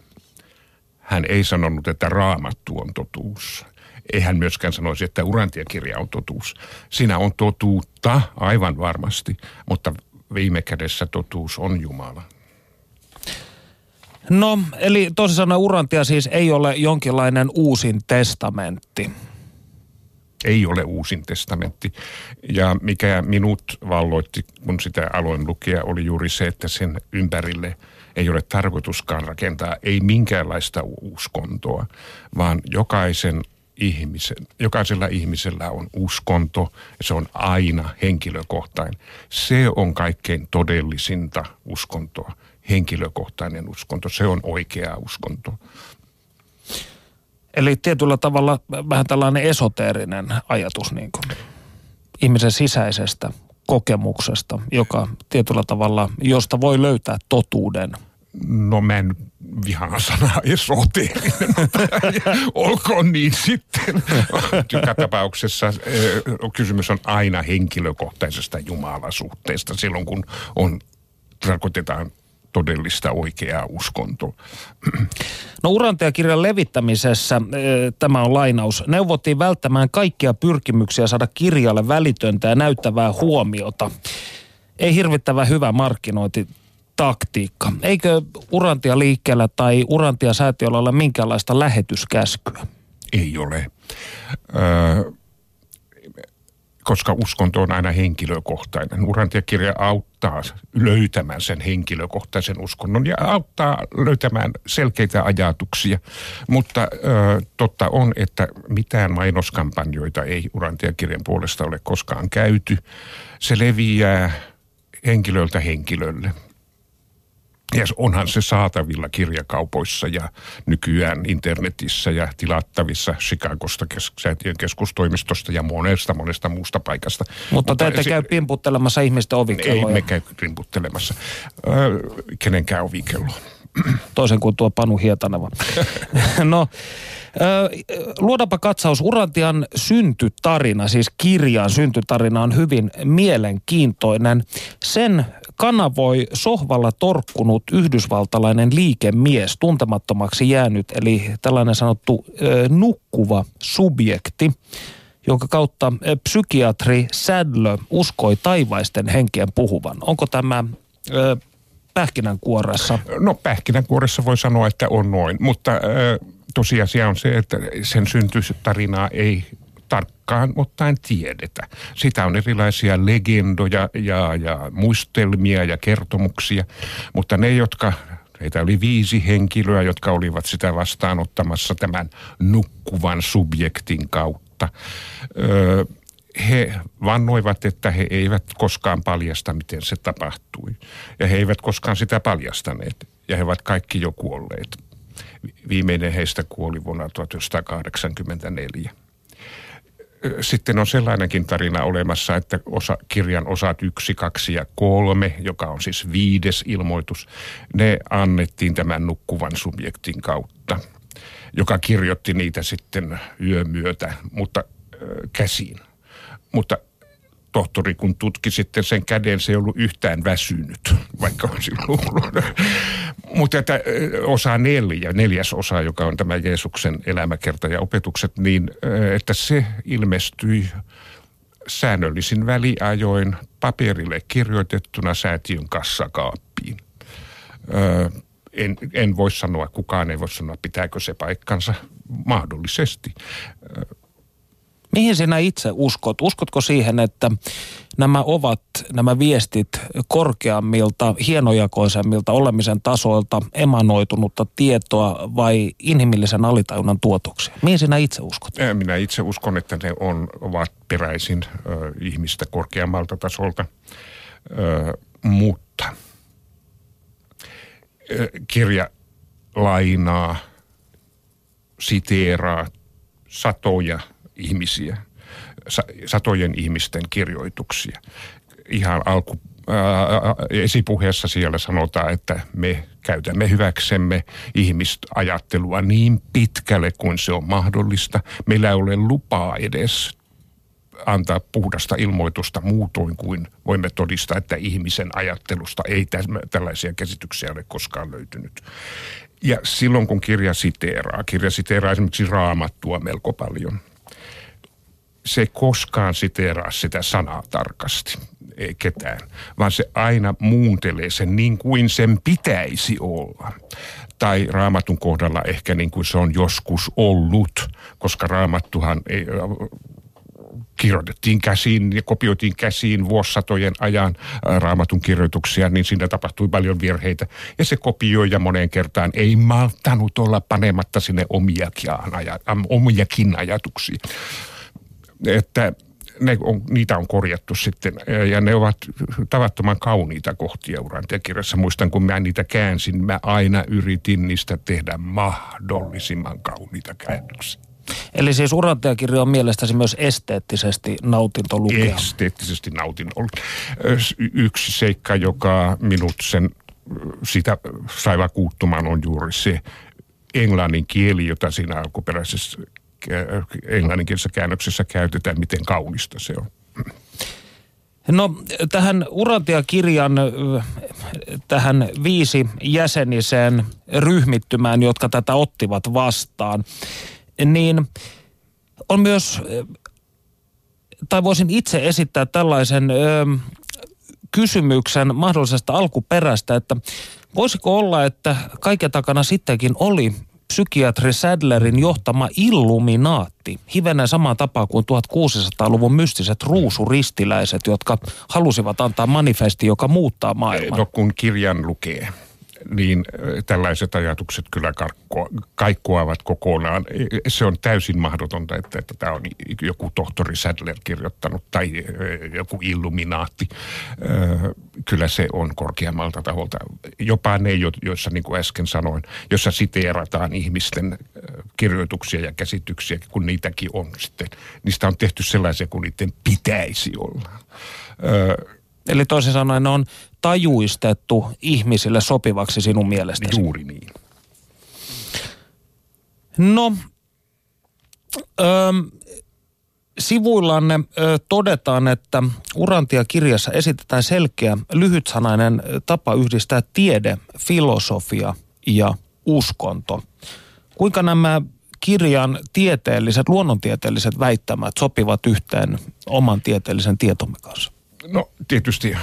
Hän ei sanonut, että raamattu on totuus. Ei hän myöskään sanoisi, että urantiakirja on totuus. Siinä on totuutta aivan varmasti, mutta viime kädessä totuus on Jumala. No, eli tosi sanoen Urantia siis ei ole jonkinlainen uusin testamentti. Ei ole uusin testamentti. Ja mikä minut valloitti, kun sitä aloin lukea, oli juuri se, että sen ympärille ei ole tarkoituskaan rakentaa ei minkäänlaista uskontoa, vaan jokaisen ihmisen, jokaisella ihmisellä on uskonto ja se on aina henkilökohtainen. Se on kaikkein todellisinta uskontoa henkilökohtainen uskonto. Se on oikea uskonto. Eli tietyllä tavalla vähän tällainen esoteerinen ajatus niin kuin ihmisen sisäisestä kokemuksesta, joka tietyllä tavalla, josta voi löytää totuuden. No mä en vihaa sanaa esoteerinen, olkoon niin sitten. Joka tapauksessa kysymys on aina henkilökohtaisesta jumalasuhteesta silloin, kun on tarkoitetaan todellista oikeaa uskontoa. No Urantia-kirjan levittämisessä, tämä on lainaus, neuvottiin välttämään kaikkia pyrkimyksiä saada kirjalle välitöntä ja näyttävää huomiota. Ei hirvittävän hyvä markkinointi taktiikka. Eikö Urantia liikkeellä tai Urantia säätiöllä ole minkäänlaista lähetyskäskyä? Ei ole. Öö, koska uskonto on aina henkilökohtainen. Urantiakirja auttaa löytämään sen henkilökohtaisen uskonnon ja auttaa löytämään selkeitä ajatuksia. Mutta ö, totta on, että mitään mainoskampanjoita ei Urantiakirjan puolesta ole koskaan käyty. Se leviää henkilöltä henkilölle. Ja onhan se saatavilla kirjakaupoissa ja nykyään internetissä ja tilattavissa Chicagosta kes- säätiön keskustoimistosta ja monesta monesta muusta paikasta. Mutta te ette se- käy pimputtelemassa ihmisten Ei ovikelloja, me käy rimputtelemassa. Öö, kenenkään ovikello. toisin kuin tuo Panu Hietaneva. no, ö, luodaanpa katsaus. Urantian syntytarina, siis kirjan syntytarina on hyvin mielenkiintoinen. Sen kanavoi sohvalla torkkunut yhdysvaltalainen liikemies, tuntemattomaksi jäänyt, eli tällainen sanottu nukkuva subjekti, jonka kautta psykiatri Sadler uskoi taivaisten henkien puhuvan. Onko tämä ö, pähkinänkuoressa No pähkinänkuoressa voi sanoa, että on noin, mutta ö, tosiasia on se, että sen syntytarinaa ei tarkkaan ottaen tiedetä. Sitä on erilaisia legendoja ja, ja muistelmia ja kertomuksia, mutta ne, jotka Heitä oli viisi henkilöä, jotka olivat sitä vastaanottamassa tämän nukkuvan subjektin kautta. Öö, he vannoivat, että he eivät koskaan paljasta, miten se tapahtui. Ja he eivät koskaan sitä paljastaneet. Ja he ovat kaikki jo kuolleet. Viimeinen heistä kuoli vuonna 1984 sitten on sellainenkin tarina olemassa, että osa, kirjan osat yksi, kaksi ja kolme, joka on siis viides ilmoitus, ne annettiin tämän nukkuvan subjektin kautta, joka kirjoitti niitä sitten yömyötä, mutta äh, käsiin. Mutta tohtori, kun tutki sitten sen käden, se ei ollut yhtään väsynyt, vaikka on silloin. Mutta että osa neljä, neljäs osa, joka on tämä Jeesuksen elämäkerta ja opetukset, niin että se ilmestyi säännöllisin väliajoin paperille kirjoitettuna säätiön kassakaappiin. Ö, en, en voi sanoa, kukaan ei voi sanoa, pitääkö se paikkansa mahdollisesti. Mihin sinä itse uskot? Uskotko siihen, että nämä ovat nämä viestit korkeammilta, hienojakoisemmilta olemisen tasoilta emanoitunutta tietoa vai inhimillisen alitajunnan tuotoksia? Mihin sinä itse uskot? Ää, Minä itse uskon, että ne on, ovat peräisin ö, ihmistä korkeammalta tasolta, ö, mutta ö, kirja lainaa, siteeraa satoja ihmisiä, sa, satojen ihmisten kirjoituksia. Ihan alku ää, esipuheessa siellä sanotaan, että me käytämme hyväksemme ihmisajattelua niin pitkälle kuin se on mahdollista. Meillä ei ole lupaa edes antaa puhdasta ilmoitusta muutoin kuin voimme todistaa, että ihmisen ajattelusta ei tällaisia käsityksiä ole koskaan löytynyt. Ja silloin kun kirja siteeraa, kirja siteeraa esimerkiksi raamattua melko paljon, se ei koskaan siteeraa sitä sanaa tarkasti, ei ketään, vaan se aina muuntelee sen niin kuin sen pitäisi olla. Tai raamatun kohdalla ehkä niin kuin se on joskus ollut, koska raamattuhan ei, kirjoitettiin käsiin ja kopioitiin käsiin vuosisatojen ajan ää, raamatun kirjoituksia, niin siinä tapahtui paljon virheitä. Ja se kopioi ja moneen kertaan ei malttanut olla panematta sinne omiakin ajatuksia. Että ne on, niitä on korjattu sitten ja ne ovat tavattoman kauniita kohtia urantekirjassa. Muistan, kun mä niitä käänsin, mä aina yritin niistä tehdä mahdollisimman kauniita käännöksiä. Eli siis urantiakirja on mielestäsi myös esteettisesti nautinto lukea. esteettisesti nautin ollut. Ö, s- Yksi seikka, joka minut sen sitä sai vakuuttumaan on juuri se englannin kieli, jota siinä alkuperäisessä englanninkielisessä käännöksessä käytetään, miten kaunista se on. No tähän Urantia-kirjan tähän viisi jäseniseen ryhmittymään, jotka tätä ottivat vastaan, niin on myös, tai voisin itse esittää tällaisen ö, kysymyksen mahdollisesta alkuperästä, että voisiko olla, että kaiken takana sittenkin oli psykiatri Sadlerin johtama illuminaatti, hivenen samaan tapaan kuin 1600-luvun mystiset ruusuristiläiset, jotka halusivat antaa manifesti, joka muuttaa maailman. No kun kirjan lukee, niin tällaiset ajatukset kyllä kaikkoavat kokonaan. Se on täysin mahdotonta, että, että tämä on joku tohtori Sadler kirjoittanut tai joku illuminaatti. Kyllä se on korkeammalta taholta. Jopa ne, joissa niin kuin äsken sanoin, jossa siteerataan ihmisten kirjoituksia ja käsityksiä, kun niitäkin on sitten. Niistä on tehty sellaisia kuin niiden pitäisi olla. Eli toisin sanoen ne on tajuistettu ihmisille sopivaksi sinun mielestäsi. Juuri niin. No, ö, sivuillanne ö, todetaan, että Urantia-kirjassa esitetään selkeä, lyhytsanainen tapa yhdistää tiede, filosofia ja uskonto. Kuinka nämä kirjan tieteelliset, luonnontieteelliset väittämät sopivat yhteen oman tieteellisen tietomme kanssa? No tietysti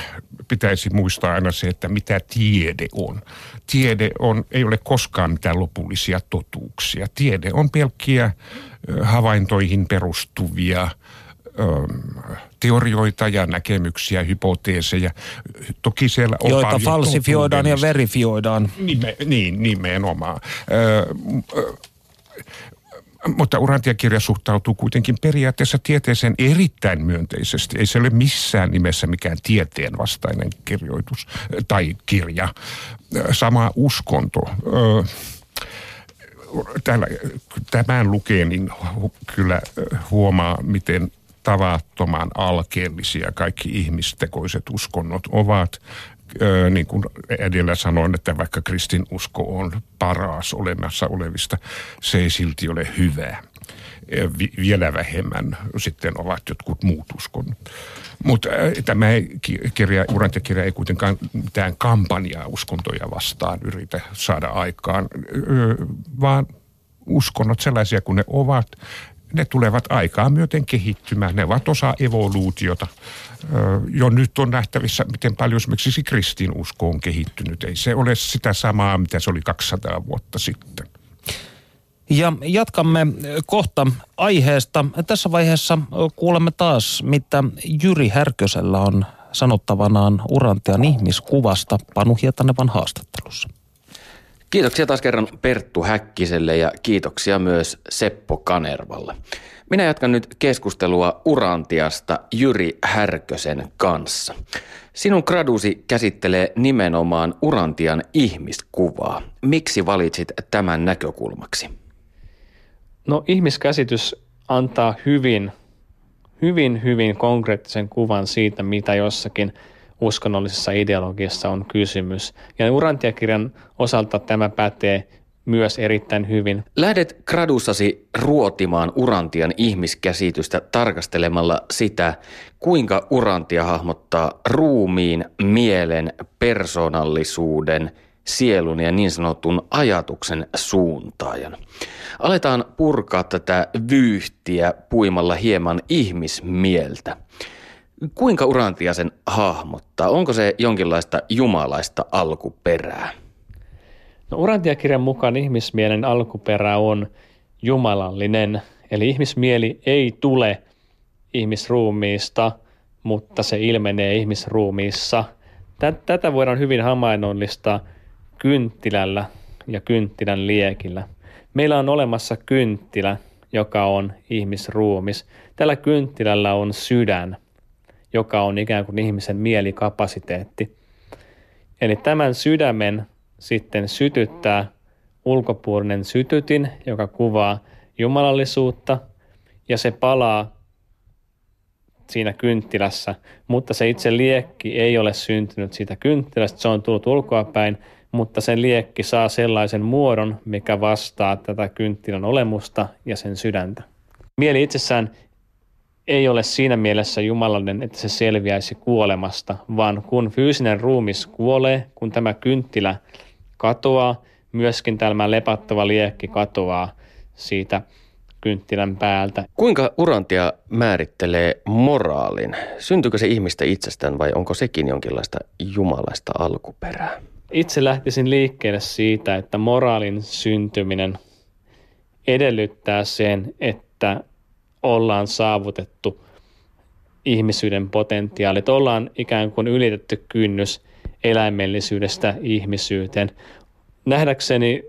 pitäisi muistaa aina se, että mitä tiede on. Tiede on, ei ole koskaan mitään lopullisia totuuksia. Tiede on pelkkiä havaintoihin perustuvia teorioita ja näkemyksiä, hypoteeseja. Toki siellä on Joita falsifioidaan ja verifioidaan. Nime, niin, nimenomaan. Ö, ö, mutta Urantia-kirja suhtautuu kuitenkin periaatteessa tieteeseen erittäin myönteisesti. Ei se ole missään nimessä mikään tieteen vastainen kirjoitus tai kirja. Sama uskonto. Täällä, tämän lukee, niin kyllä huomaa, miten tavattoman alkeellisia kaikki ihmistekoiset uskonnot ovat niin kuin edellä sanoin, että vaikka kristinusko on paras olemassa olevista, se ei silti ole hyvä. Vielä vähemmän sitten ovat jotkut muut uskonnot. Mutta tämä kirja, Urantia-kirja ei kuitenkaan mitään kampanjaa uskontoja vastaan yritä saada aikaan, vaan uskonnot sellaisia kuin ne ovat, ne tulevat aikaa myöten kehittymään. Ne ovat osa evoluutiota. Jo nyt on nähtävissä, miten paljon esimerkiksi kristinusko on kehittynyt. Ei se ole sitä samaa, mitä se oli 200 vuotta sitten. Ja jatkamme kohta aiheesta. Tässä vaiheessa kuulemme taas, mitä Jyri Härkösellä on sanottavanaan Urantian ihmiskuvasta Panu Hietanevan haastattelussa. Kiitoksia taas kerran Perttu Häkkiselle ja kiitoksia myös Seppo Kanervalle. Minä jatkan nyt keskustelua Urantiasta Jyri Härkösen kanssa. Sinun gradusi käsittelee nimenomaan Urantian ihmiskuvaa. Miksi valitsit tämän näkökulmaksi? No ihmiskäsitys antaa hyvin, hyvin, hyvin konkreettisen kuvan siitä, mitä jossakin – uskonnollisessa ideologiassa on kysymys. Ja Urantia-kirjan osalta tämä pätee myös erittäin hyvin. Lähdet gradussasi ruotimaan Urantian ihmiskäsitystä tarkastelemalla sitä, kuinka Urantia hahmottaa ruumiin, mielen, persoonallisuuden, sielun ja niin sanotun ajatuksen suuntaajan. Aletaan purkaa tätä vyyhtiä puimalla hieman ihmismieltä. Kuinka Urantia sen hahmottaa? Onko se jonkinlaista jumalaista alkuperää? No Urantia-kirjan mukaan ihmismielen alkuperä on jumalallinen, eli ihmismieli ei tule ihmisruumiista, mutta se ilmenee ihmisruumiissa. Tätä voidaan hyvin havainnollista kynttilällä ja kynttilän liekillä. Meillä on olemassa kynttilä, joka on ihmisruumis. Tällä kynttilällä on sydän – joka on ikään kuin ihmisen mielikapasiteetti. Eli tämän sydämen sitten sytyttää ulkopuolinen sytytin, joka kuvaa jumalallisuutta, ja se palaa siinä kynttilässä, mutta se itse liekki ei ole syntynyt siitä kynttilästä, se on tullut ulkoapäin, mutta sen liekki saa sellaisen muodon, mikä vastaa tätä kynttilän olemusta ja sen sydäntä. Mieli itsessään ei ole siinä mielessä jumalallinen, että se selviäisi kuolemasta, vaan kun fyysinen ruumis kuolee, kun tämä kynttilä katoaa, myöskin tämä lepattava liekki katoaa siitä kynttilän päältä. Kuinka Urantia määrittelee moraalin? Syntyykö se ihmistä itsestään vai onko sekin jonkinlaista jumalaista alkuperää? Itse lähtisin liikkeelle siitä, että moraalin syntyminen edellyttää sen, että ollaan saavutettu ihmisyyden potentiaali, että ollaan ikään kuin ylitetty kynnys, eläimellisyydestä ihmisyyteen. Nähdäkseni,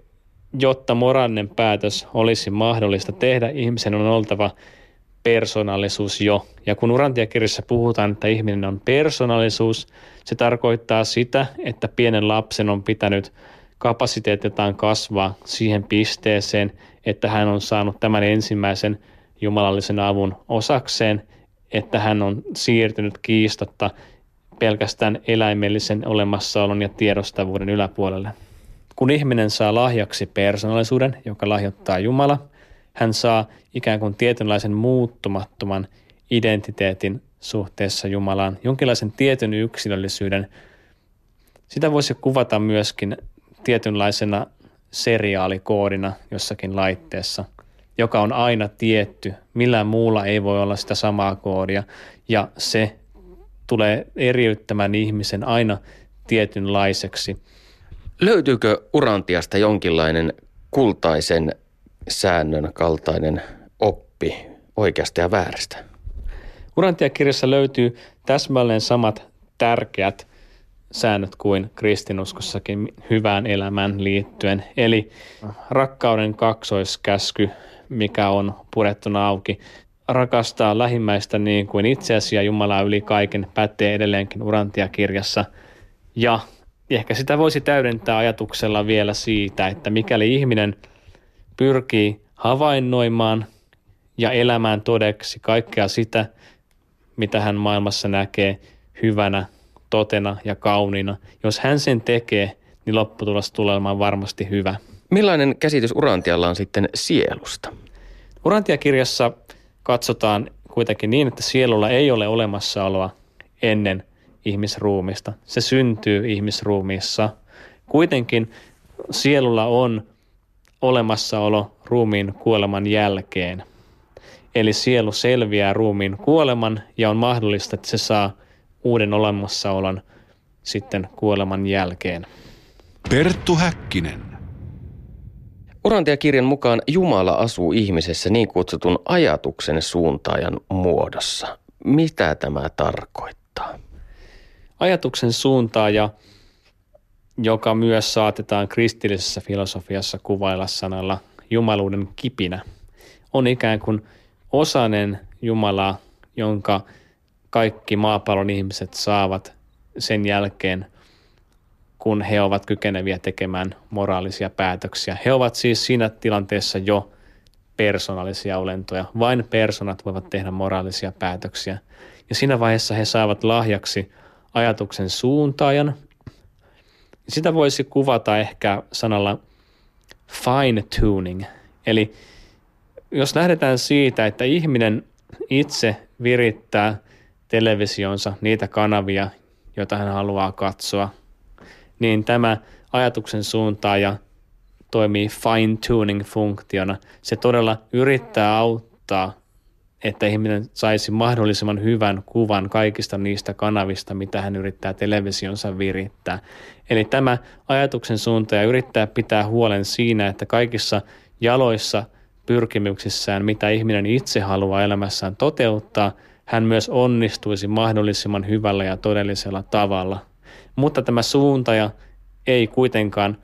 jotta moraalinen päätös olisi mahdollista tehdä, ihmisen on oltava persoonallisuus jo. Ja kun urantiakirjassa puhutaan, että ihminen on persoonallisuus, se tarkoittaa sitä, että pienen lapsen on pitänyt kapasiteetiltaan kasvaa siihen pisteeseen, että hän on saanut tämän ensimmäisen jumalallisen avun osakseen, että hän on siirtynyt kiistatta pelkästään eläimellisen olemassaolon ja tiedostavuuden yläpuolelle. Kun ihminen saa lahjaksi persoonallisuuden, joka lahjoittaa Jumala, hän saa ikään kuin tietynlaisen muuttumattoman identiteetin suhteessa Jumalaan, jonkinlaisen tietyn yksilöllisyyden. Sitä voisi kuvata myöskin tietynlaisena seriaalikoodina jossakin laitteessa, joka on aina tietty. Millään muulla ei voi olla sitä samaa koodia ja se tulee eriyttämään ihmisen aina tietynlaiseksi. Löytyykö Urantiasta jonkinlainen kultaisen säännön kaltainen oppi oikeasta ja väärästä? Urantia-kirjassa löytyy täsmälleen samat tärkeät säännöt kuin kristinuskossakin hyvään elämään liittyen. Eli rakkauden kaksoiskäsky, mikä on purettuna auki. Rakastaa lähimmäistä niin kuin itseäsi ja Jumalaa yli kaiken pätee edelleenkin Urantia-kirjassa. Ja ehkä sitä voisi täydentää ajatuksella vielä siitä, että mikäli ihminen pyrkii havainnoimaan ja elämään todeksi kaikkea sitä, mitä hän maailmassa näkee hyvänä totena ja kauniina. Jos hän sen tekee, niin lopputulos tulee olemaan varmasti hyvä. Millainen käsitys Urantialla on sitten sielusta? Urantia-kirjassa katsotaan kuitenkin niin, että sielulla ei ole olemassaoloa ennen ihmisruumista. Se syntyy ihmisruumiissa. Kuitenkin sielulla on olemassaolo ruumiin kuoleman jälkeen. Eli sielu selviää ruumiin kuoleman ja on mahdollista, että se saa uuden olemassaolon sitten kuoleman jälkeen. Perttu Häkkinen. Urantia-kirjan mukaan Jumala asuu ihmisessä niin kutsutun ajatuksen suuntaajan muodossa. Mitä tämä tarkoittaa? Ajatuksen suuntaaja, joka myös saatetaan kristillisessä filosofiassa kuvailla sanalla jumaluuden kipinä, on ikään kuin osanen Jumalaa, jonka – kaikki maapallon ihmiset saavat sen jälkeen, kun he ovat kykeneviä tekemään moraalisia päätöksiä. He ovat siis siinä tilanteessa jo persoonallisia olentoja. Vain personat voivat tehdä moraalisia päätöksiä. Ja siinä vaiheessa he saavat lahjaksi ajatuksen suuntaajan. Sitä voisi kuvata ehkä sanalla fine tuning. Eli jos lähdetään siitä, että ihminen itse virittää – televisionsa, niitä kanavia, joita hän haluaa katsoa, niin tämä ajatuksen suuntaaja toimii fine-tuning-funktiona. Se todella yrittää auttaa, että ihminen saisi mahdollisimman hyvän kuvan kaikista niistä kanavista, mitä hän yrittää televisionsa virittää. Eli tämä ajatuksen suuntaaja yrittää pitää huolen siinä, että kaikissa jaloissa pyrkimyksissään, mitä ihminen itse haluaa elämässään toteuttaa – hän myös onnistuisi mahdollisimman hyvällä ja todellisella tavalla. Mutta tämä suuntaja ei kuitenkaan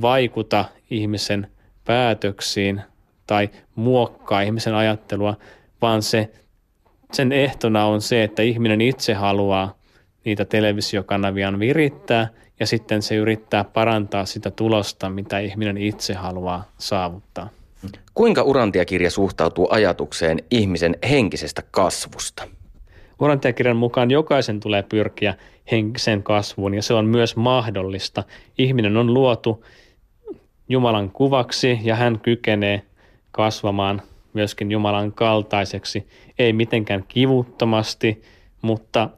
vaikuta ihmisen päätöksiin tai muokkaa ihmisen ajattelua, vaan se, sen ehtona on se, että ihminen itse haluaa niitä televisiokanavia virittää ja sitten se yrittää parantaa sitä tulosta, mitä ihminen itse haluaa saavuttaa. Kuinka Urantiakirja suhtautuu ajatukseen ihmisen henkisestä kasvusta? Urantiakirjan mukaan jokaisen tulee pyrkiä henkiseen kasvuun ja se on myös mahdollista. Ihminen on luotu Jumalan kuvaksi ja hän kykenee kasvamaan myöskin Jumalan kaltaiseksi, ei mitenkään kivuttomasti, mutta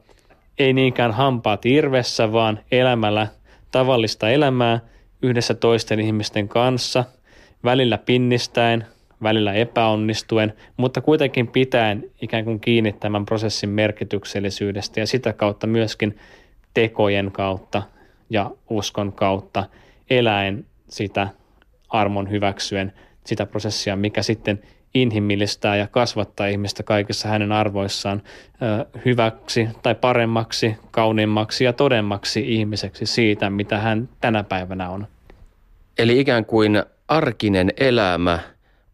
ei niinkään hampaat irvessä, vaan elämällä tavallista elämää yhdessä toisten ihmisten kanssa – välillä pinnistäen, välillä epäonnistuen, mutta kuitenkin pitäen ikään kuin kiinni tämän prosessin merkityksellisyydestä ja sitä kautta myöskin tekojen kautta ja uskon kautta eläen sitä armon hyväksyen sitä prosessia, mikä sitten inhimillistää ja kasvattaa ihmistä kaikissa hänen arvoissaan hyväksi tai paremmaksi, kauniimmaksi ja todemmaksi ihmiseksi siitä, mitä hän tänä päivänä on. Eli ikään kuin arkinen elämä,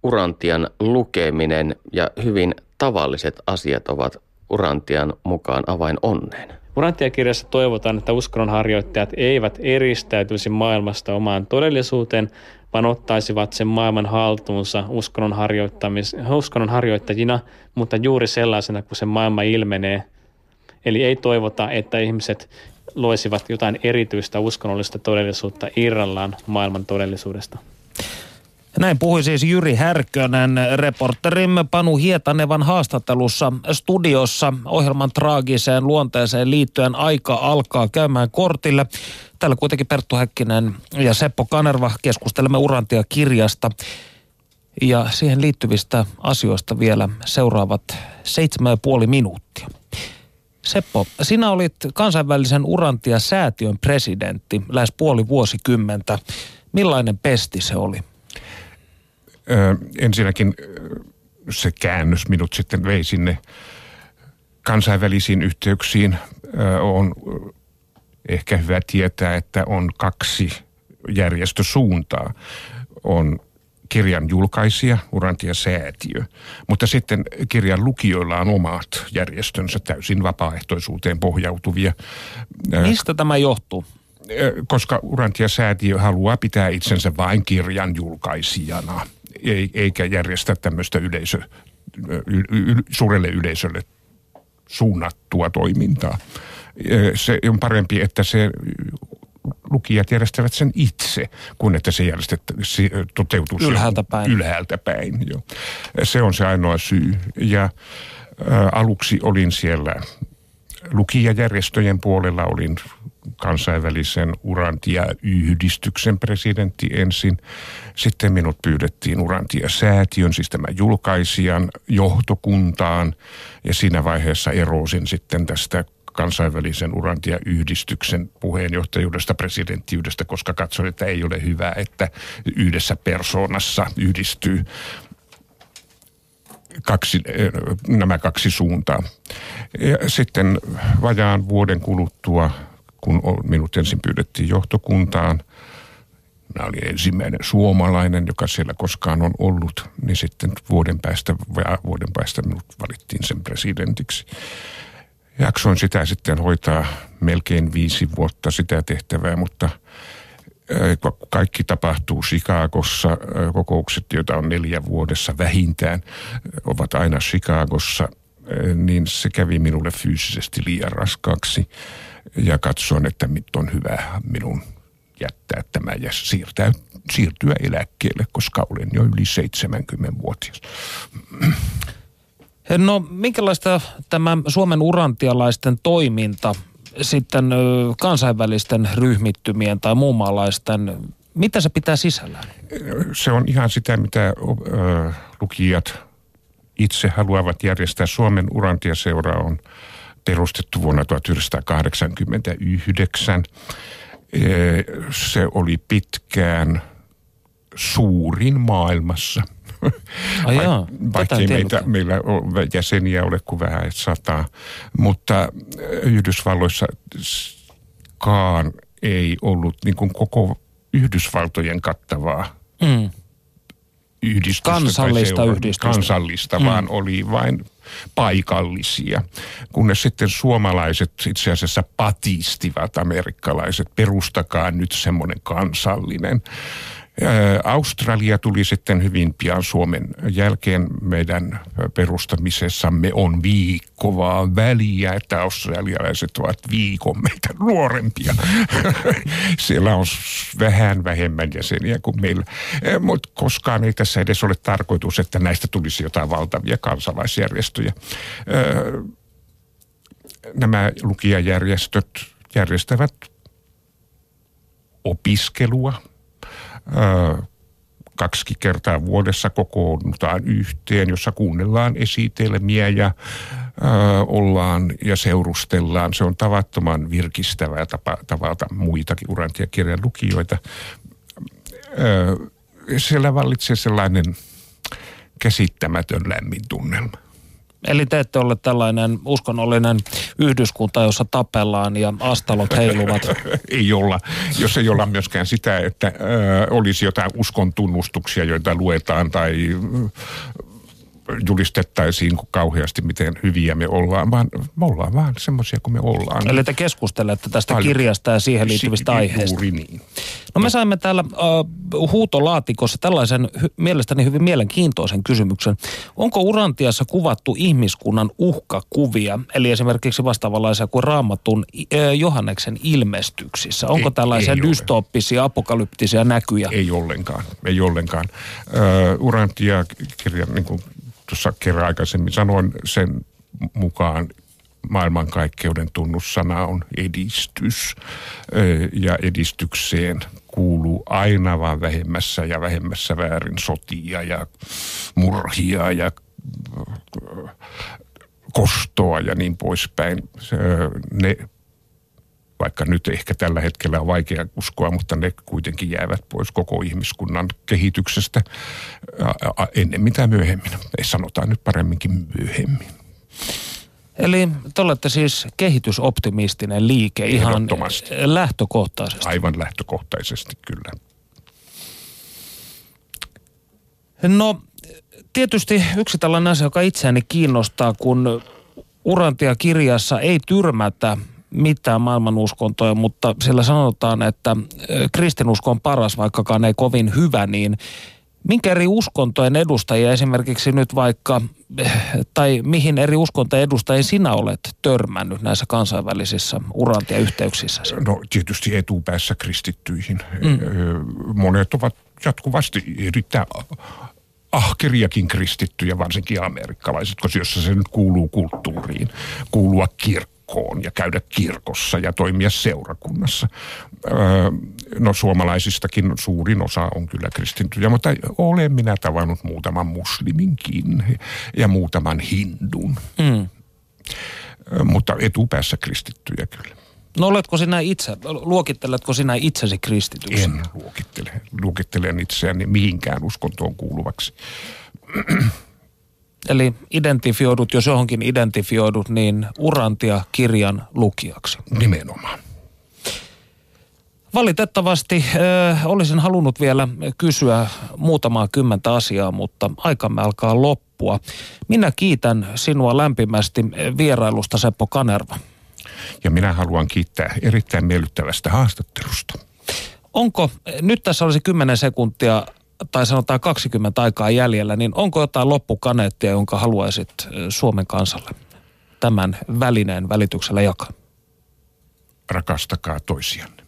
Urantian lukeminen ja hyvin tavalliset asiat ovat Urantian mukaan avain onneen. Urantia-kirjassa toivotaan, että uskonnonharjoittajat eivät eristäytyisi maailmasta omaan todellisuuteen, vaan ottaisivat sen maailman haltuunsa uskonnon, harjoittajina, mutta juuri sellaisena kuin se maailma ilmenee. Eli ei toivota, että ihmiset loisivat jotain erityistä uskonnollista todellisuutta irrallaan maailman todellisuudesta. Näin puhui siis Jyri Härkönen, reporterimme Panu Hietanevan haastattelussa studiossa ohjelman traagiseen luonteeseen liittyen aika alkaa käymään kortille. Täällä kuitenkin Perttu Häkkinen ja Seppo Kanerva keskustelemme Urantia kirjasta ja siihen liittyvistä asioista vielä seuraavat seitsemän ja puoli minuuttia. Seppo, sinä olit kansainvälisen Urantia-säätiön presidentti lähes puoli vuosikymmentä. Millainen pesti se oli? Ö, ensinnäkin se käännös minut sitten vei sinne kansainvälisiin yhteyksiin. Ö, on ehkä hyvä tietää, että on kaksi järjestösuuntaa. On kirjan julkaisija, Urantia säätiö, mutta sitten kirjan lukijoilla on omat järjestönsä täysin vapaaehtoisuuteen pohjautuvia. Mistä tämä johtuu? Koska Urantia säätiö haluaa pitää itsensä vain kirjan julkaisijana, eikä järjestä tämmöistä yleisö, suurelle yleisölle suunnattua toimintaa. Se on parempi, että se lukijat järjestävät sen itse, kun että se, se toteutuu ylhäältä päin. Ylhäältä päin jo. Se on se ainoa syy. Ja ä, aluksi olin siellä lukijajärjestöjen puolella, olin kansainvälisen Urantia-yhdistyksen presidentti ensin. Sitten minut pyydettiin Urantia-säätiön, siis tämän julkaisijan johtokuntaan. Ja siinä vaiheessa erosin sitten tästä kansainvälisen Urantia-yhdistyksen puheenjohtajuudesta, presidenttiydestä, koska katsoin, että ei ole hyvä, että yhdessä persoonassa yhdistyy kaksi, nämä kaksi suuntaa. Ja sitten vajaan vuoden kuluttua, kun minut ensin pyydettiin johtokuntaan, minä olin ensimmäinen suomalainen, joka siellä koskaan on ollut, niin sitten vuoden päästä, vuoden päästä minut valittiin sen presidentiksi jaksoin sitä sitten hoitaa melkein viisi vuotta sitä tehtävää, mutta kaikki tapahtuu Chicagossa. Kokoukset, joita on neljä vuodessa vähintään, ovat aina Chicagossa. Niin se kävi minulle fyysisesti liian raskaaksi ja katsoin, että nyt on hyvä minun jättää tämä ja siirtää, siirtyä eläkkeelle, koska olen jo yli 70-vuotias. No minkälaista tämä Suomen urantialaisten toiminta sitten kansainvälisten ryhmittymien tai muunmaalaisten, mitä se pitää sisällään? Se on ihan sitä, mitä lukijat itse haluavat järjestää. Suomen urantiaseura on perustettu vuonna 1989. Se oli pitkään suurin maailmassa – Ai jaa, vaikka ei meitä, meillä ole jäseniä ole kuin vähän sata. Mutta äh, Yhdysvalloissa kaan ei ollut niin kuin koko Yhdysvaltojen kattavaa mm. yhdistystä. Kansallista yhdistystä. Kansallista, mm. vaan oli vain paikallisia. Kunnes sitten suomalaiset itse asiassa patistivat amerikkalaiset, perustakaa nyt semmoinen kansallinen. Australia tuli sitten hyvin pian Suomen jälkeen. Meidän perustamisessamme on viikko vaan väliä, että australialaiset ovat viikon meitä nuorempia. Siellä on vähän vähemmän jäseniä kuin meillä. Mutta koskaan ei tässä edes ole tarkoitus, että näistä tulisi jotain valtavia kansalaisjärjestöjä. Nämä lukijajärjestöt järjestävät opiskelua – kaksi kertaa vuodessa kokoonnutaan yhteen, jossa kuunnellaan esitelmiä ja ö, ollaan ja seurustellaan. Se on tavattoman virkistävää tapa, tavata muitakin urantiakirjan lukijoita. Ö, siellä vallitsee sellainen käsittämätön lämmin tunnelma. Eli te ette ole tällainen uskonnollinen yhdyskunta, jossa tapellaan ja astalot heiluvat. ei olla, jos ei olla myöskään sitä, että ö, olisi jotain uskon tunnustuksia, joita luetaan tai julistettaisiin kauheasti, miten hyviä me ollaan, vaan me ollaan vaan semmoisia kuin me ollaan. Eli te keskustelette tästä Paljon. kirjasta ja siihen liittyvistä si- aiheista. Juuri niin. No me saimme täällä uh, huutolaatikossa tällaisen hy- mielestäni hyvin mielenkiintoisen kysymyksen. Onko Urantiassa kuvattu ihmiskunnan uhkakuvia, eli esimerkiksi vastaavanlaisia kuin Raamatun uh, Johanneksen ilmestyksissä? Onko ei, tällaisia ei dystooppisia, ole. apokalyptisia näkyjä? Ei ollenkaan, ei ollenkaan. Uh, Urantia kirja, niin kuin tuossa kerran aikaisemmin sanoin sen mukaan maailmankaikkeuden tunnussana on edistys. Ja edistykseen kuuluu aina vaan vähemmässä ja vähemmässä väärin sotia ja murhia ja kostoa ja niin poispäin. Ne vaikka nyt ehkä tällä hetkellä on vaikea uskoa, mutta ne kuitenkin jäävät pois koko ihmiskunnan kehityksestä ennen mitä myöhemmin. Ei sanotaan nyt paremminkin myöhemmin. Eli te olette siis kehitysoptimistinen liike ihan lähtökohtaisesti. Aivan lähtökohtaisesti, kyllä. No tietysti yksi tällainen asia, joka itseäni kiinnostaa, kun Urantia kirjassa ei tyrmätä mitään maailmanuskontoja, mutta siellä sanotaan, että kristinusko on paras, vaikkakaan ei kovin hyvä, niin minkä eri uskontojen edustajia esimerkiksi nyt vaikka, tai mihin eri uskontojen edustajia sinä olet törmännyt näissä kansainvälisissä urantia-yhteyksissä? No tietysti etupäässä kristittyihin. Mm. Monet ovat jatkuvasti erittäin ahkeriakin kristittyjä, varsinkin amerikkalaiset, koska jos se nyt kuuluu kulttuuriin, kuulua kirkkoon kirkkoon ja käydä kirkossa ja toimia seurakunnassa. Öö, no suomalaisistakin suurin osa on kyllä kristittyjä, mutta olen minä tavannut muutaman musliminkin ja muutaman hindun. Mm. Mutta etupäässä kristittyjä kyllä. No oletko sinä itse, luokitteletko sinä itsesi kristityksi? En luokittele. Luokittelen itseäni mihinkään uskontoon kuuluvaksi. Eli identifioidut, jos johonkin identifioidut, niin urantia kirjan lukijaksi. Nimenomaan. Valitettavasti äh, olisin halunnut vielä kysyä muutamaa kymmentä asiaa, mutta aikamme alkaa loppua. Minä kiitän sinua lämpimästi vierailusta Seppo Kanerva. Ja minä haluan kiittää erittäin miellyttävästä haastattelusta. Onko, nyt tässä olisi 10 sekuntia tai sanotaan 20 aikaa jäljellä, niin onko jotain loppukaneettia, jonka haluaisit Suomen kansalle tämän välineen välityksellä jakaa? Rakastakaa toisianne.